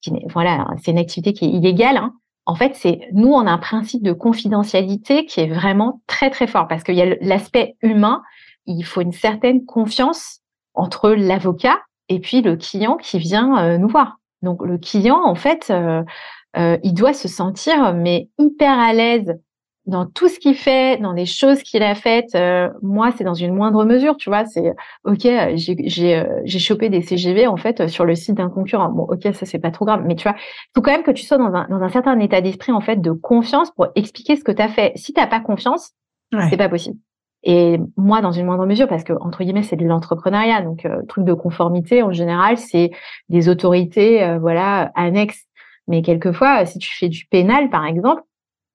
[SPEAKER 2] qui voilà c'est une activité qui est illégale hein, en fait, c'est nous, on a un principe de confidentialité qui est vraiment très très fort parce qu'il y a l'aspect humain. Il faut une certaine confiance entre l'avocat et puis le client qui vient euh, nous voir. Donc le client, en fait, euh, euh, il doit se sentir mais hyper à l'aise dans tout ce qu'il fait, dans les choses qu'il a faites, euh, moi, c'est dans une moindre mesure, tu vois. C'est ok, j'ai euh, j'ai chopé des CGV en fait sur le site d'un concurrent. Bon, ok, ça c'est pas trop grave, mais tu vois, faut quand même que tu sois dans un dans un certain état d'esprit en fait de confiance pour expliquer ce que tu as fait. Si t'as pas confiance, c'est pas possible. Et moi, dans une moindre mesure, parce que entre guillemets, c'est de l'entrepreneuriat, donc euh, truc de conformité en général, c'est des autorités, euh, voilà, annexes. Mais quelquefois, si tu fais du pénal, par exemple,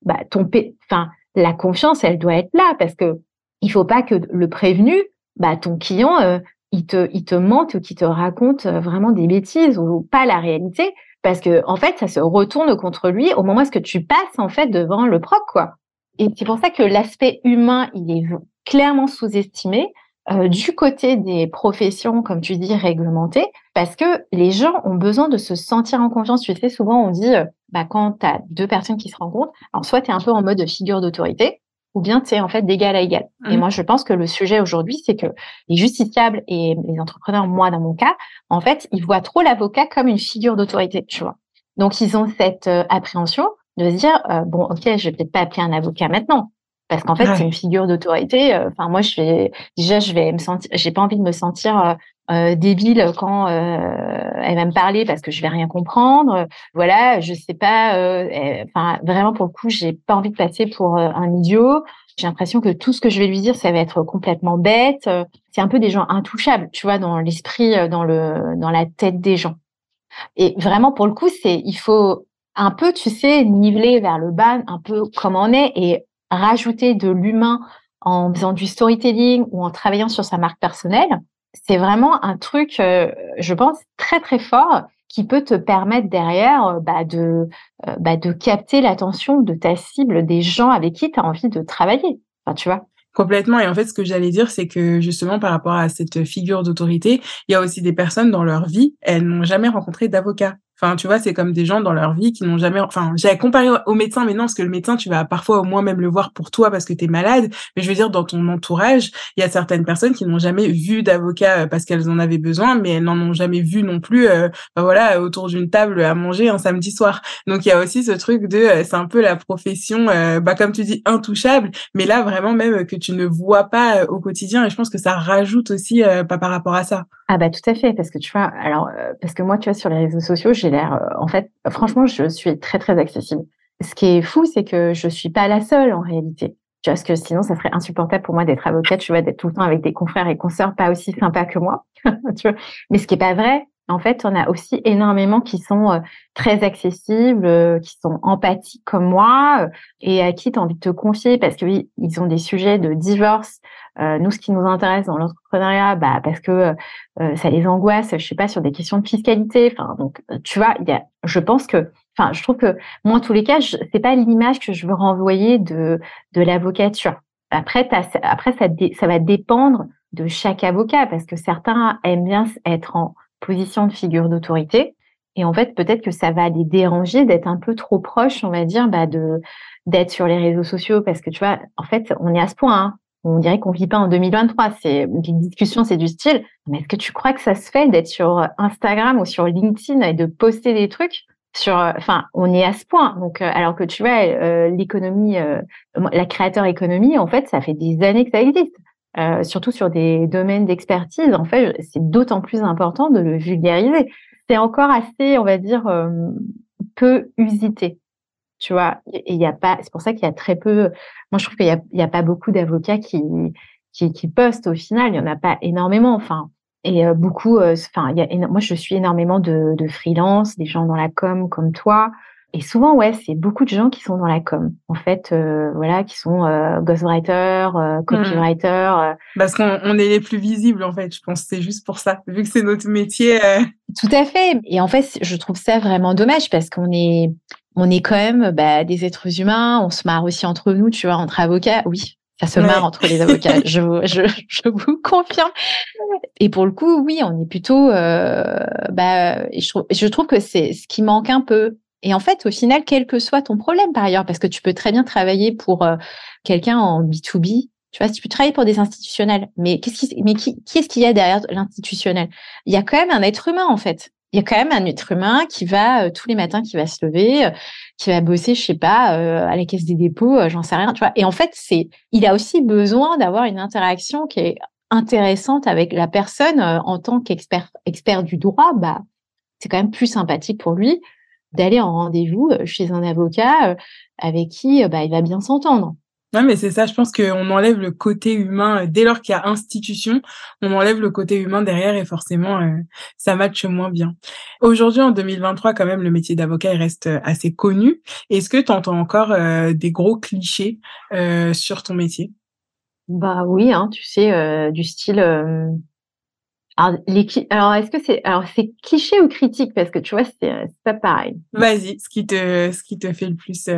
[SPEAKER 2] bah ton, enfin, la confiance, elle doit être là, parce que il faut pas que le prévenu, bah ton client, euh, il te, il te mente ou qu'il te raconte euh, vraiment des bêtises ou pas la réalité, parce que en fait, ça se retourne contre lui au moment où que tu passes en fait devant le proc, quoi. Et c'est pour ça que l'aspect humain, il est clairement sous-estimé euh, du côté des professions, comme tu dis, réglementées, parce que les gens ont besoin de se sentir en confiance. Tu sais, souvent on dit, euh, bah, quand tu as deux personnes qui se rencontrent, alors soit tu es un peu en mode figure d'autorité, ou bien tu es en fait d'égal à égal. Et mmh. moi, je pense que le sujet aujourd'hui, c'est que les justiciables et les entrepreneurs, moi dans mon cas, en fait, ils voient trop l'avocat comme une figure d'autorité, tu vois. Donc, ils ont cette euh, appréhension de se dire, bon, ok, je vais peut-être pas appeler un avocat maintenant, parce qu'en fait c'est une figure d'autorité euh, enfin moi je vais déjà je vais me sentir j'ai pas envie de me sentir euh, euh débile quand euh, elle va me parler parce que je vais rien comprendre. Voilà je sais pas enfin vraiment pour le coup j'ai pas envie de passer pour un idiot. J'ai l'impression que tout ce que je vais lui dire ça va être complètement bête. C'est un peu des gens intouchables tu vois dans l'esprit dans le dans la tête des gens. Et vraiment pour le coup c'est il faut un peu tu sais niveler vers le bas un peu comme on est et rajouter de l'humain en faisant du storytelling ou en travaillant sur sa marque personnelle, c'est vraiment un truc, euh, je pense, très très fort qui peut te permettre derrière euh, bah, de, euh, bah, de capter l'attention de ta cible, des gens avec qui tu as envie de travailler. Enfin, tu vois.
[SPEAKER 1] Complètement. Et en fait, ce que j'allais dire, c'est que justement, par rapport à cette figure d'autorité, il y a aussi des personnes dans leur vie, elles n'ont jamais rencontré d'avocat. Enfin, tu vois, c'est comme des gens dans leur vie qui n'ont jamais. Enfin, j'avais comparé au médecin, mais non, parce que le médecin, tu vas parfois au moins même le voir pour toi parce que tu es malade. Mais je veux dire, dans ton entourage, il y a certaines personnes qui n'ont jamais vu d'avocat euh, parce qu'elles en avaient besoin, mais elles n'en ont jamais vu non plus. Euh, bah voilà, autour d'une table à manger un samedi soir. Donc il y a aussi ce truc de, euh, c'est un peu la profession, bah comme tu dis, intouchable, mais là vraiment même que tu ne vois pas au quotidien. Et je pense que ça rajoute aussi pas par rapport à ça.
[SPEAKER 2] Ah bah tout à fait, parce que tu vois, alors parce que moi, tu vois, sur les réseaux sociaux, j'ai l'air, euh, en fait, franchement, je suis très, très accessible. Ce qui est fou, c'est que je suis pas la seule en réalité. Tu vois, parce que sinon, ça serait insupportable pour moi d'être avocate, tu vois, d'être tout le temps avec des confrères et consoeurs pas aussi sympas que moi. tu vois. Mais ce qui est pas vrai, en fait, on a aussi énormément qui sont euh, très accessibles, euh, qui sont empathiques comme moi et à qui tu as envie de te confier parce que oui, ils ont des sujets de divorce. nous, ce qui nous intéresse dans l'entrepreneuriat, bah, parce que ça les angoisse, je sais pas, sur des questions de fiscalité. Enfin, donc, tu vois, y a, je pense que, enfin, je trouve que moi, en tous les cas, c'est pas l'image que je veux renvoyer de de l'avocature. Après, après, ça, ça va dépendre de chaque avocat parce que certains aiment bien être en position de figure d'autorité. Et en fait, peut-être que ça va les déranger d'être un peu trop proche, on va dire, bah, de d'être sur les réseaux sociaux, parce que tu vois, en fait, on est à ce point. Hein. On dirait qu'on vit pas en 2023. C'est les discussions, c'est du style. Mais est-ce que tu crois que ça se fait d'être sur Instagram ou sur LinkedIn et de poster des trucs sur, enfin, on est à ce point. Donc, euh, alors que tu vois, euh, l'économie, euh, la créateur économie, en fait, ça fait des années que ça existe. Euh, surtout sur des domaines d'expertise, en fait, c'est d'autant plus important de le vulgariser. C'est encore assez, on va dire, euh, peu usité. Tu vois, il y a pas, c'est pour ça qu'il y a très peu. Moi, je trouve qu'il y a, pas beaucoup d'avocats qui, qui, postent au final. Il y en a pas énormément. Enfin, et euh, beaucoup. Enfin, moi, je suis énormément de, de freelance, des gens dans la com comme toi. Et souvent, ouais, c'est beaucoup de gens qui sont dans la com, en fait, euh, voilà, qui sont euh, ghostwriters, euh, copywriters.
[SPEAKER 1] Parce qu'on est les plus visibles, en fait. Je pense c'est juste pour ça, vu que c'est notre métier.
[SPEAKER 2] Tout à fait. Et en fait, je trouve ça vraiment dommage parce qu'on est, on est quand même bah, des êtres humains. On se marre aussi entre nous, tu vois, entre avocats. Oui, ça se marre entre les avocats. je, je, je, vous confirme. Et pour le coup, oui, on est plutôt. bah, je trouve, je trouve que c'est ce qui manque un peu et en fait, au final, quel que soit ton problème par ailleurs, parce que tu peux très bien travailler pour euh, quelqu'un en B2B, tu vois, tu peux travailler pour des institutionnels, mais qu'est-ce qui, mais qui, est-ce qu'il y a derrière l'institutionnel? Il y a quand même un être humain en fait. il y a quand même un être humain qui va tous les matins, qui va se lever, qui va bosser, je sais pas, à la caisse des dépôts, j'en sais rien, tu vois. Et en fait, c'est, il a aussi besoin d'avoir une interaction qui est intéressante avec la personne en tant qu'expert expert du droit. Bah, c'est quand même plus sympathique pour lui d'aller en rendez-vous chez un avocat avec qui bah, il va bien s'entendre.
[SPEAKER 1] Ouais, mais c'est ça, je pense qu'on enlève le côté humain euh, dès lors qu'il y a institution, on enlève le côté humain derrière et forcément euh, ça matche moins bien. Aujourd'hui en 2023 quand même le métier d'avocat il reste euh, assez connu. Est-ce que tu entends encore des gros clichés sur ton métier?
[SPEAKER 2] Bah oui, hein, tu sais du style alors, alors est-ce que c'est alors c'est cliché ou critique? Parce que tu vois c'est pas pareil.
[SPEAKER 1] Vas-y, ce qui te ce qui te fait le plus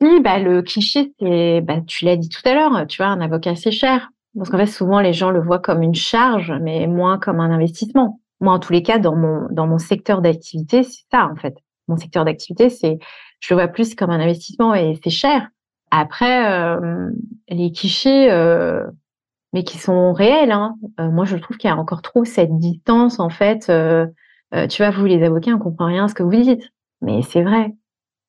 [SPEAKER 2] oui, bah, le cliché, c'est, bah, tu l'as dit tout à l'heure, tu vois, un avocat, c'est cher. Parce qu'en fait, souvent, les gens le voient comme une charge, mais moins comme un investissement. Moi, en tous les cas, dans mon, dans mon secteur d'activité, c'est ça, en fait. Mon secteur d'activité, c'est, je le vois plus comme un investissement et c'est cher. Après, euh, les clichés, euh, mais qui sont réels, hein. Euh, moi, je trouve qu'il y a encore trop cette distance, en fait. tu vois, vous, les avocats, on comprend rien à ce que vous dites. Mais c'est vrai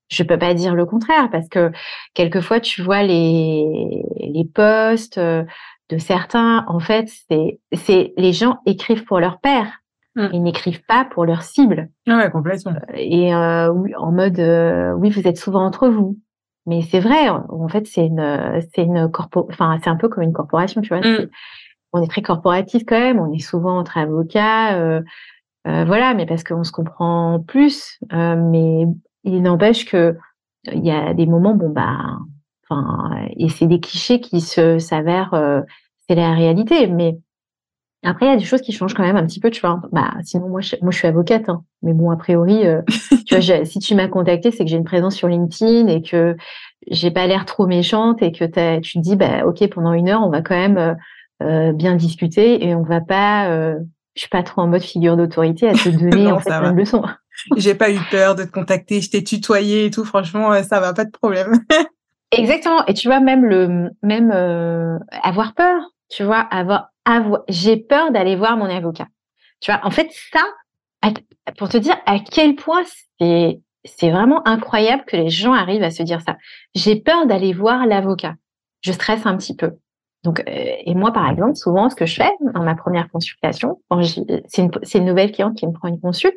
[SPEAKER 2] je peux pas dire le contraire parce que quelquefois tu vois les les posts euh, de certains en fait c'est c'est les gens écrivent pour leur père mmh. ils n'écrivent pas pour leur cible
[SPEAKER 1] ah ouais complètement euh,
[SPEAKER 2] et euh, oui en mode oui vous êtes souvent entre vous mais c'est vrai en fait c'est une c'est une corpo enfin c'est un peu comme une corporation tu vois mmh. on est très corporatif quand même on est souvent entre avocats voilà, mais parce qu'on se comprend plus. mais il n'empêche que il y a des moments, bon bah, enfin, et c'est des clichés qui se s'avèrent, euh, c'est la réalité. Mais après, il y a des choses qui changent quand même un petit peu, tu vois. Bah, sinon, moi, je, moi, je suis avocate, hein. mais bon, a priori, euh, tu vois, si tu m'as contacté, c'est que j'ai une présence sur LinkedIn et que j'ai pas l'air trop méchante et que tu te dis, bah, ok, pendant une heure, on va quand même euh, bien discuter et on va pas, je suis pas trop en mode figure d'autorité à te donner en fait une leçon.
[SPEAKER 1] J'ai pas eu peur de te contacter, je t'ai tutoyé et tout. Franchement, euh, ça va, pas de problème.
[SPEAKER 2] Exactement. Et tu vois, même le, même euh, avoir peur. Tu vois, avoir, J'ai peur d'aller voir mon avocat. Tu vois, en fait, ça, pour te dire à quel point c'est, c'est vraiment incroyable que les gens arrivent à se dire ça. J'ai peur d'aller voir l'avocat. Je stresse un petit peu. Donc, euh, et moi, par exemple, souvent, ce que je fais dans ma première consultation, c'est une, une nouvelle cliente qui me prend une consulte,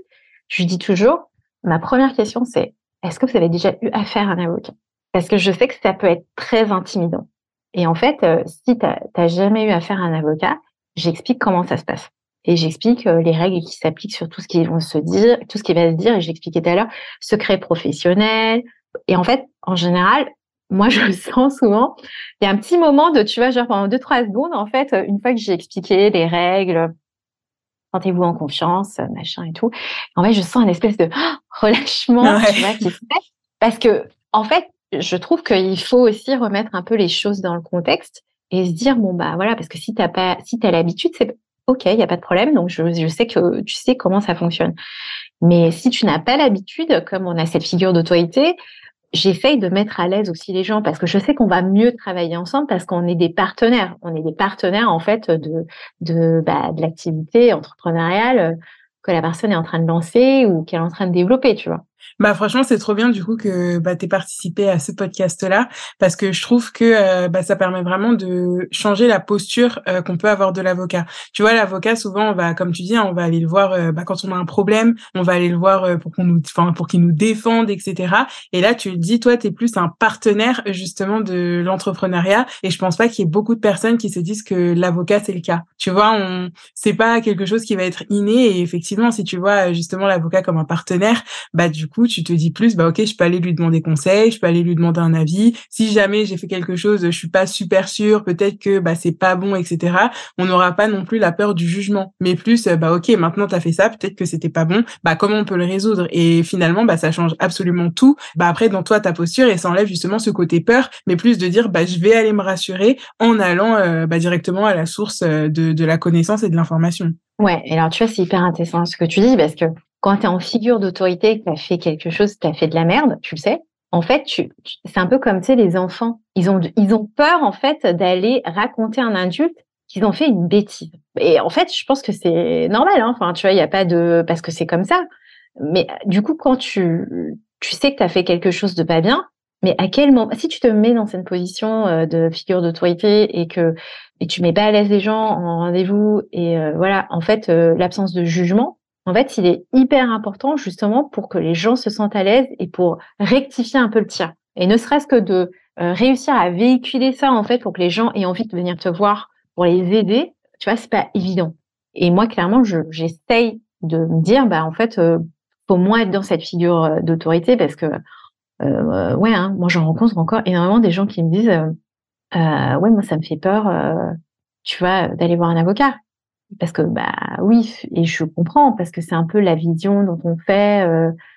[SPEAKER 2] je lui dis toujours, ma première question, c'est est-ce que vous avez déjà eu affaire à un avocat? Parce que je sais que ça peut être très intimidant. Et en fait, euh, si tu n'as jamais eu affaire à un avocat, j'explique comment ça se passe. Et j'explique euh, les règles qui s'appliquent sur tout ce qui vont se dire, tout ce qui va se dire. Et j'expliquais tout à l'heure, secret professionnel. Et en fait, en général, moi, je le sens souvent. Il y a un petit moment de, tu vois, genre pendant deux, trois secondes, en fait, une fois que j'ai expliqué les règles, sentez-vous en confiance, machin et tout. En fait, je sens une espèce de relâchement, tu vois, qui se fait. Parce que, en fait, je trouve qu'il faut aussi remettre un peu les choses dans le contexte et se dire, bon, bah voilà, parce que si t'as pas, si t'as l'habitude, c'est OK, il n'y a pas de problème. Donc, je, je sais que tu sais comment ça fonctionne. Mais si tu n'as pas l'habitude, comme on a cette figure d'autorité, j'essaye de mettre à l'aise aussi les gens parce que je sais qu'on va mieux travailler ensemble parce qu'on est des partenaires. On est des partenaires en fait de de, bah, de l'activité entrepreneuriale que la personne est en train de lancer ou qu'elle est en train de développer, tu vois.
[SPEAKER 1] Bah franchement, c'est trop bien du coup que bah tu participé à ce podcast là parce que je trouve que euh, bah ça permet vraiment de changer la posture euh, qu'on peut avoir de l'avocat. Tu vois, l'avocat souvent on va comme tu dis, hein, on va aller le voir euh, bah, quand on a un problème, on va aller le voir pour qu'on nous enfin pour qu'il nous défende etc. Et là tu le dis toi tu es plus un partenaire justement de l'entrepreneuriat et je pense pas qu'il y ait beaucoup de personnes qui se disent que l'avocat c'est le cas. Tu vois, on c'est pas quelque chose qui va être inné et effectivement si tu vois justement l'avocat comme un partenaire, bah du coup, tu te dis plus, bah ok, je peux aller lui demander conseil, je peux aller lui demander un avis. Si jamais j'ai fait quelque chose, je suis pas super sûre, peut-être que bah c'est pas bon, etc. On n'aura pas non plus la peur du jugement, mais plus, bah ok, maintenant tu as fait ça, peut-être que c'était pas bon. Bah comment on peut le résoudre? Et finalement, bah ça change absolument tout. Bah après, dans toi ta posture et ça enlève justement ce côté peur, mais plus de dire, bah je vais aller me rassurer en allant euh, bah, directement à la source euh, de, de la connaissance et de l'information.
[SPEAKER 2] Ouais, alors tu vois, c'est hyper intéressant ce que tu dis parce que quand tu es en figure d'autorité, que tu as fait quelque chose, tu as fait de la merde, tu le sais. En fait, tu, c'est un peu comme tu sais les enfants, ils ont ils ont peur en fait d'aller raconter à un adulte qu'ils ont fait une bêtise. Et en fait, je pense que c'est normal. Hein. Enfin, tu vois, il n'y a pas de parce que c'est comme ça. Mais du coup, quand tu tu sais que tu as fait quelque chose de pas bien, mais à quel moment si tu te mets dans cette position euh, de figure d'autorité et que et tu mets pas à l'aise les gens en rendez-vous et euh, voilà, en fait, euh, l'absence de jugement, en fait, il est hyper important justement pour que les gens se sentent à l'aise et pour rectifier un peu le tir. Et ne serait-ce que de réussir à véhiculer ça en fait pour que les gens aient envie de venir te voir pour les aider, tu vois, c'est pas évident. Et moi, clairement, j'essaye de me dire, bah en fait, faut moins être dans cette figure euh, d'autorité parce que euh, ouais, hein, moi j'en rencontre encore énormément des gens qui me disent euh, ouais moi ça me fait peur, tu vois, d'aller voir un avocat parce que bah oui et je comprends parce que c'est un peu la vision dont on fait.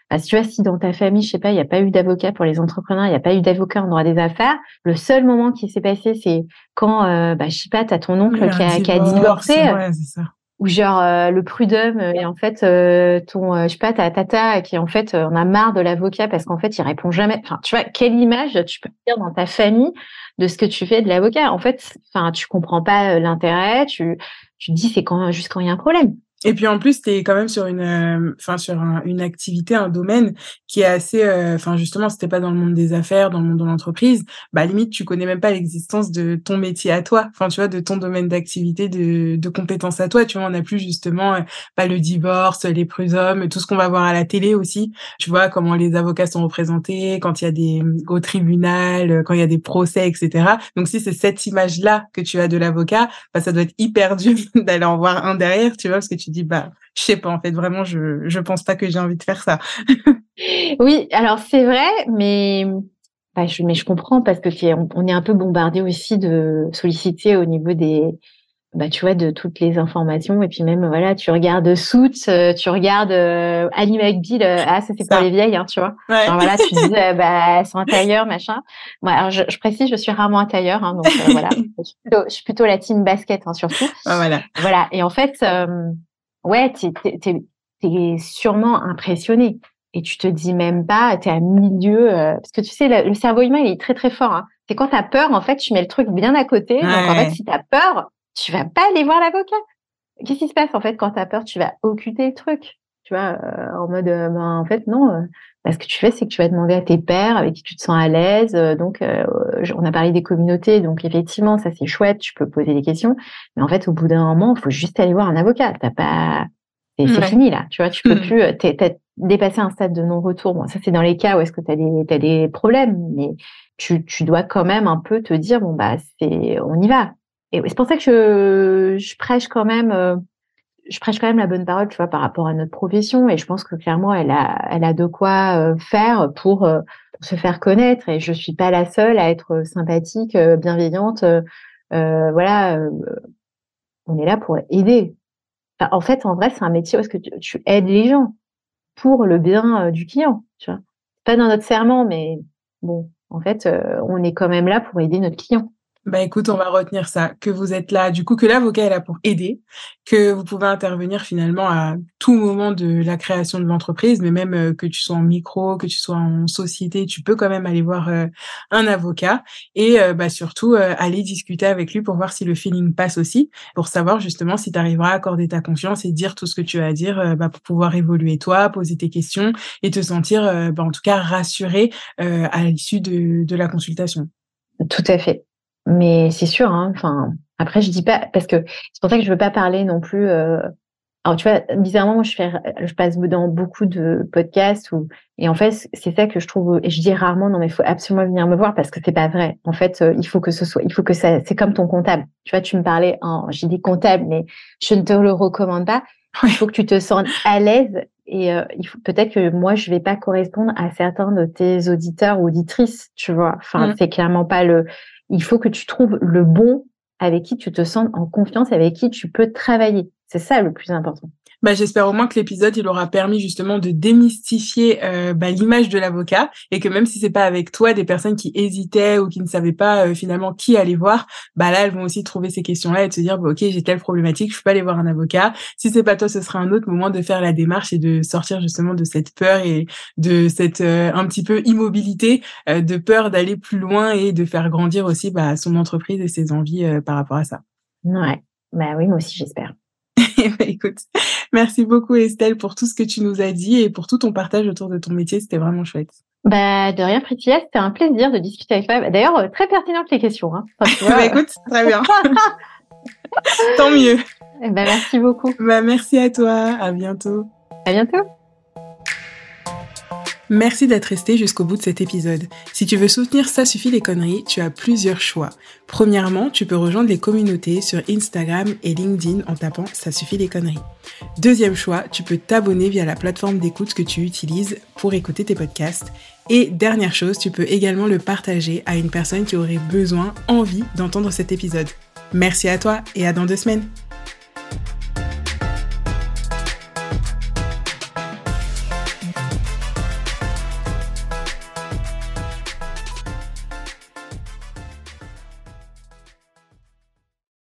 [SPEAKER 2] Bah, si tu vois si dans ta famille je sais pas il n'y a pas eu d'avocat pour les entrepreneurs, il n'y a pas eu d'avocat en droit des affaires, le seul moment qui s'est passé c'est quand bah je sais pas t'as ton oncle qui, a, qui a divorcé. Ouais, ça ou genre euh, le prud'homme et en fait euh, ton euh, je sais pas ta tata qui en fait on a marre de l'avocat parce qu'en fait il répond jamais enfin tu vois quelle image tu peux dire dans ta famille de ce que tu fais de l'avocat? En fait enfin tu comprends pas l'intérêt tu tu dis c'est quand juste quand il y a un problème
[SPEAKER 1] et puis en plus, tu es quand même sur une, euh, enfin sur une activité, un domaine qui est assez, euh, enfin justement, c'était pas dans le monde des affaires, dans le monde de l'entreprise, bah limite tu connais même pas l'existence de ton métier à toi, enfin tu vois, de ton domaine d'activité, de, de compétences à toi. Tu vois, on a plus justement euh, pas le divorce, les prud'hommes, tout ce qu'on va voir à la télé aussi. Tu vois comment les avocats sont représentés, quand il y a des au tribunal, quand il y a des procès, etc. Donc si c'est cette image-là que tu as de l'avocat, bah ça doit être hyper dur d'aller en voir un derrière, tu vois, parce que tu dis bah je sais pas en fait vraiment je je pense pas que j'ai envie de faire ça.
[SPEAKER 2] oui, alors c'est vrai mais bah, je, mais je comprends parce que on, est un peu bombardé aussi de solliciter au niveau des bah tu vois de toutes les informations. Et puis même voilà tu regardes Suits euh, tu regardes euh, Annie McBeal euh, ah ça c'est pour les vieilles hein, tu vois. Ouais. voilà tu dis euh, bah elles sont un tailleur machin. Moi alors je, je, précise je suis rarement un tailleur hein, donc voilà. Je suis, plutôt, je suis, plutôt, la team basket hein, surtout.
[SPEAKER 1] Ah, voilà.
[SPEAKER 2] Voilà. Et en fait ouais, tu es, sûrement impressionné. Et tu te dis même pas, tu es à milieu. Euh, parce que tu sais, le, cerveau humain, il est très, très fort. Hein. C'est quand tu as peur, en fait, tu mets le truc bien à côté. Donc, en fait, si tu as peur, tu vas pas aller voir l'avocat. Qu'est-ce qui se passe, en fait, quand tu as peur Tu vas occulter le truc? Tu vois, euh, en mode, euh, ben, en fait, non. ce que tu fais, c'est que tu vas demander à tes pères avec qui tu te sens à l'aise. donc, on a parlé des communautés. Donc, effectivement, ça, c'est chouette. Tu peux poser des questions. Mais en fait, au bout d'un moment, il faut juste aller voir un avocat. T'as pas c'est fini là, tu vois, tu peux hmm. plus, euh, t'as dépassé un stade de non-retour. Bon, ça c'est dans les cas où est-ce que tu as des, as des problèmes, mais tu, tu dois quand même un peu te dire bon bah c'est, on y va. Et c'est pour ça que je, je prêche quand même, euh, je prêche quand même la bonne parole, tu vois, par rapport à notre profession. Et je pense que clairement elle a, elle a de quoi euh, faire pour, pour se faire connaître. Et je suis pas la seule à être sympathique, bienveillante. voilà, on est là pour aider en fait, en vrai, c'est un métier est-ce que tu, aides les gens pour le bien euh, du client. Tu vois, pas dans notre serment, mais bon, en fait, euh, on est quand même là pour aider notre client.
[SPEAKER 1] Bah écoute, on va retenir ça, que vous êtes là, du coup que l'avocat est là pour aider, que vous pouvez intervenir finalement à tout moment de la création de l'entreprise, mais même euh, que tu sois en micro, que tu sois en société, tu peux quand même aller voir euh, un avocat et euh, bah surtout aller discuter avec lui pour voir si le feeling passe aussi, pour savoir justement si tu arriveras à accorder ta confiance et dire tout ce que tu as à dire bah, pour pouvoir évoluer toi, poser tes questions et te sentir bah, en tout cas rassuré à l'issue de, de la consultation.
[SPEAKER 2] Tout à fait. Mais c'est sûr, hein, enfin, après, je dis pas, parce que c'est pour ça que je veux pas parler non plus. Euh, alors, tu vois, bizarrement, moi, je, fais, je passe dans beaucoup de podcasts où, et en fait, c'est ça que je trouve, et je dis rarement, non, mais il faut absolument venir me voir parce que c'est pas vrai. En fait, euh, il faut que ce soit, il faut que ça, c'est comme ton comptable. Tu vois, tu me parlais en, j'ai dit comptable, mais je ne te le recommande pas. Il faut que tu te sentes à l'aise et euh, il faut peut-être que moi je vais pas correspondre à certains de tes auditeurs ou auditrices, tu vois. Enfin, mmh. c'est clairement pas le il faut que tu trouves le bon avec qui tu te sens en confiance, avec qui tu peux travailler. C'est ça le plus important.
[SPEAKER 1] Bah, j'espère au moins que l'épisode il aura permis justement de démystifier euh, bah, l'image de l'avocat et que même si c'est pas avec toi des personnes qui hésitaient ou qui ne savaient pas euh, finalement qui aller voir, bah là elles vont aussi trouver ces questions-là et se dire bah, ok j'ai telle problématique, je peux pas aller voir un avocat. Si c'est pas toi, ce sera un autre moment de faire la démarche et de sortir justement de cette peur et de cette euh, un petit peu immobilité, de peur d'aller plus loin et de faire grandir aussi bah, son entreprise et ses envies par rapport à ça.
[SPEAKER 2] Ouais, bah oui, moi aussi j'espère.
[SPEAKER 1] bah, écoute, merci beaucoup Estelle pour tout ce que tu nous as dit et pour tout ton partage autour de ton métier, c'était vraiment chouette.
[SPEAKER 2] Bah, de rien, Pritia, c'était un plaisir de discuter avec toi. D'ailleurs, euh, très pertinentes les questions. Hein.
[SPEAKER 1] bah, écoute, très bien. Tant mieux.
[SPEAKER 2] Eh ben, merci beaucoup.
[SPEAKER 1] Bah, merci à toi. À bientôt.
[SPEAKER 2] À bientôt.
[SPEAKER 1] Merci d'être resté jusqu'au bout de cet épisode. Si tu veux soutenir Ça suffit les conneries, tu as plusieurs choix. Premièrement, tu peux rejoindre les communautés sur Instagram et LinkedIn en tapant Ça suffit les conneries. Deuxième choix, tu peux t'abonner via la plateforme d'écoute que tu utilises pour écouter tes podcasts. Et dernière chose, tu peux également le partager à une personne qui aurait besoin, envie d'entendre cet épisode. Merci à toi et à dans deux semaines.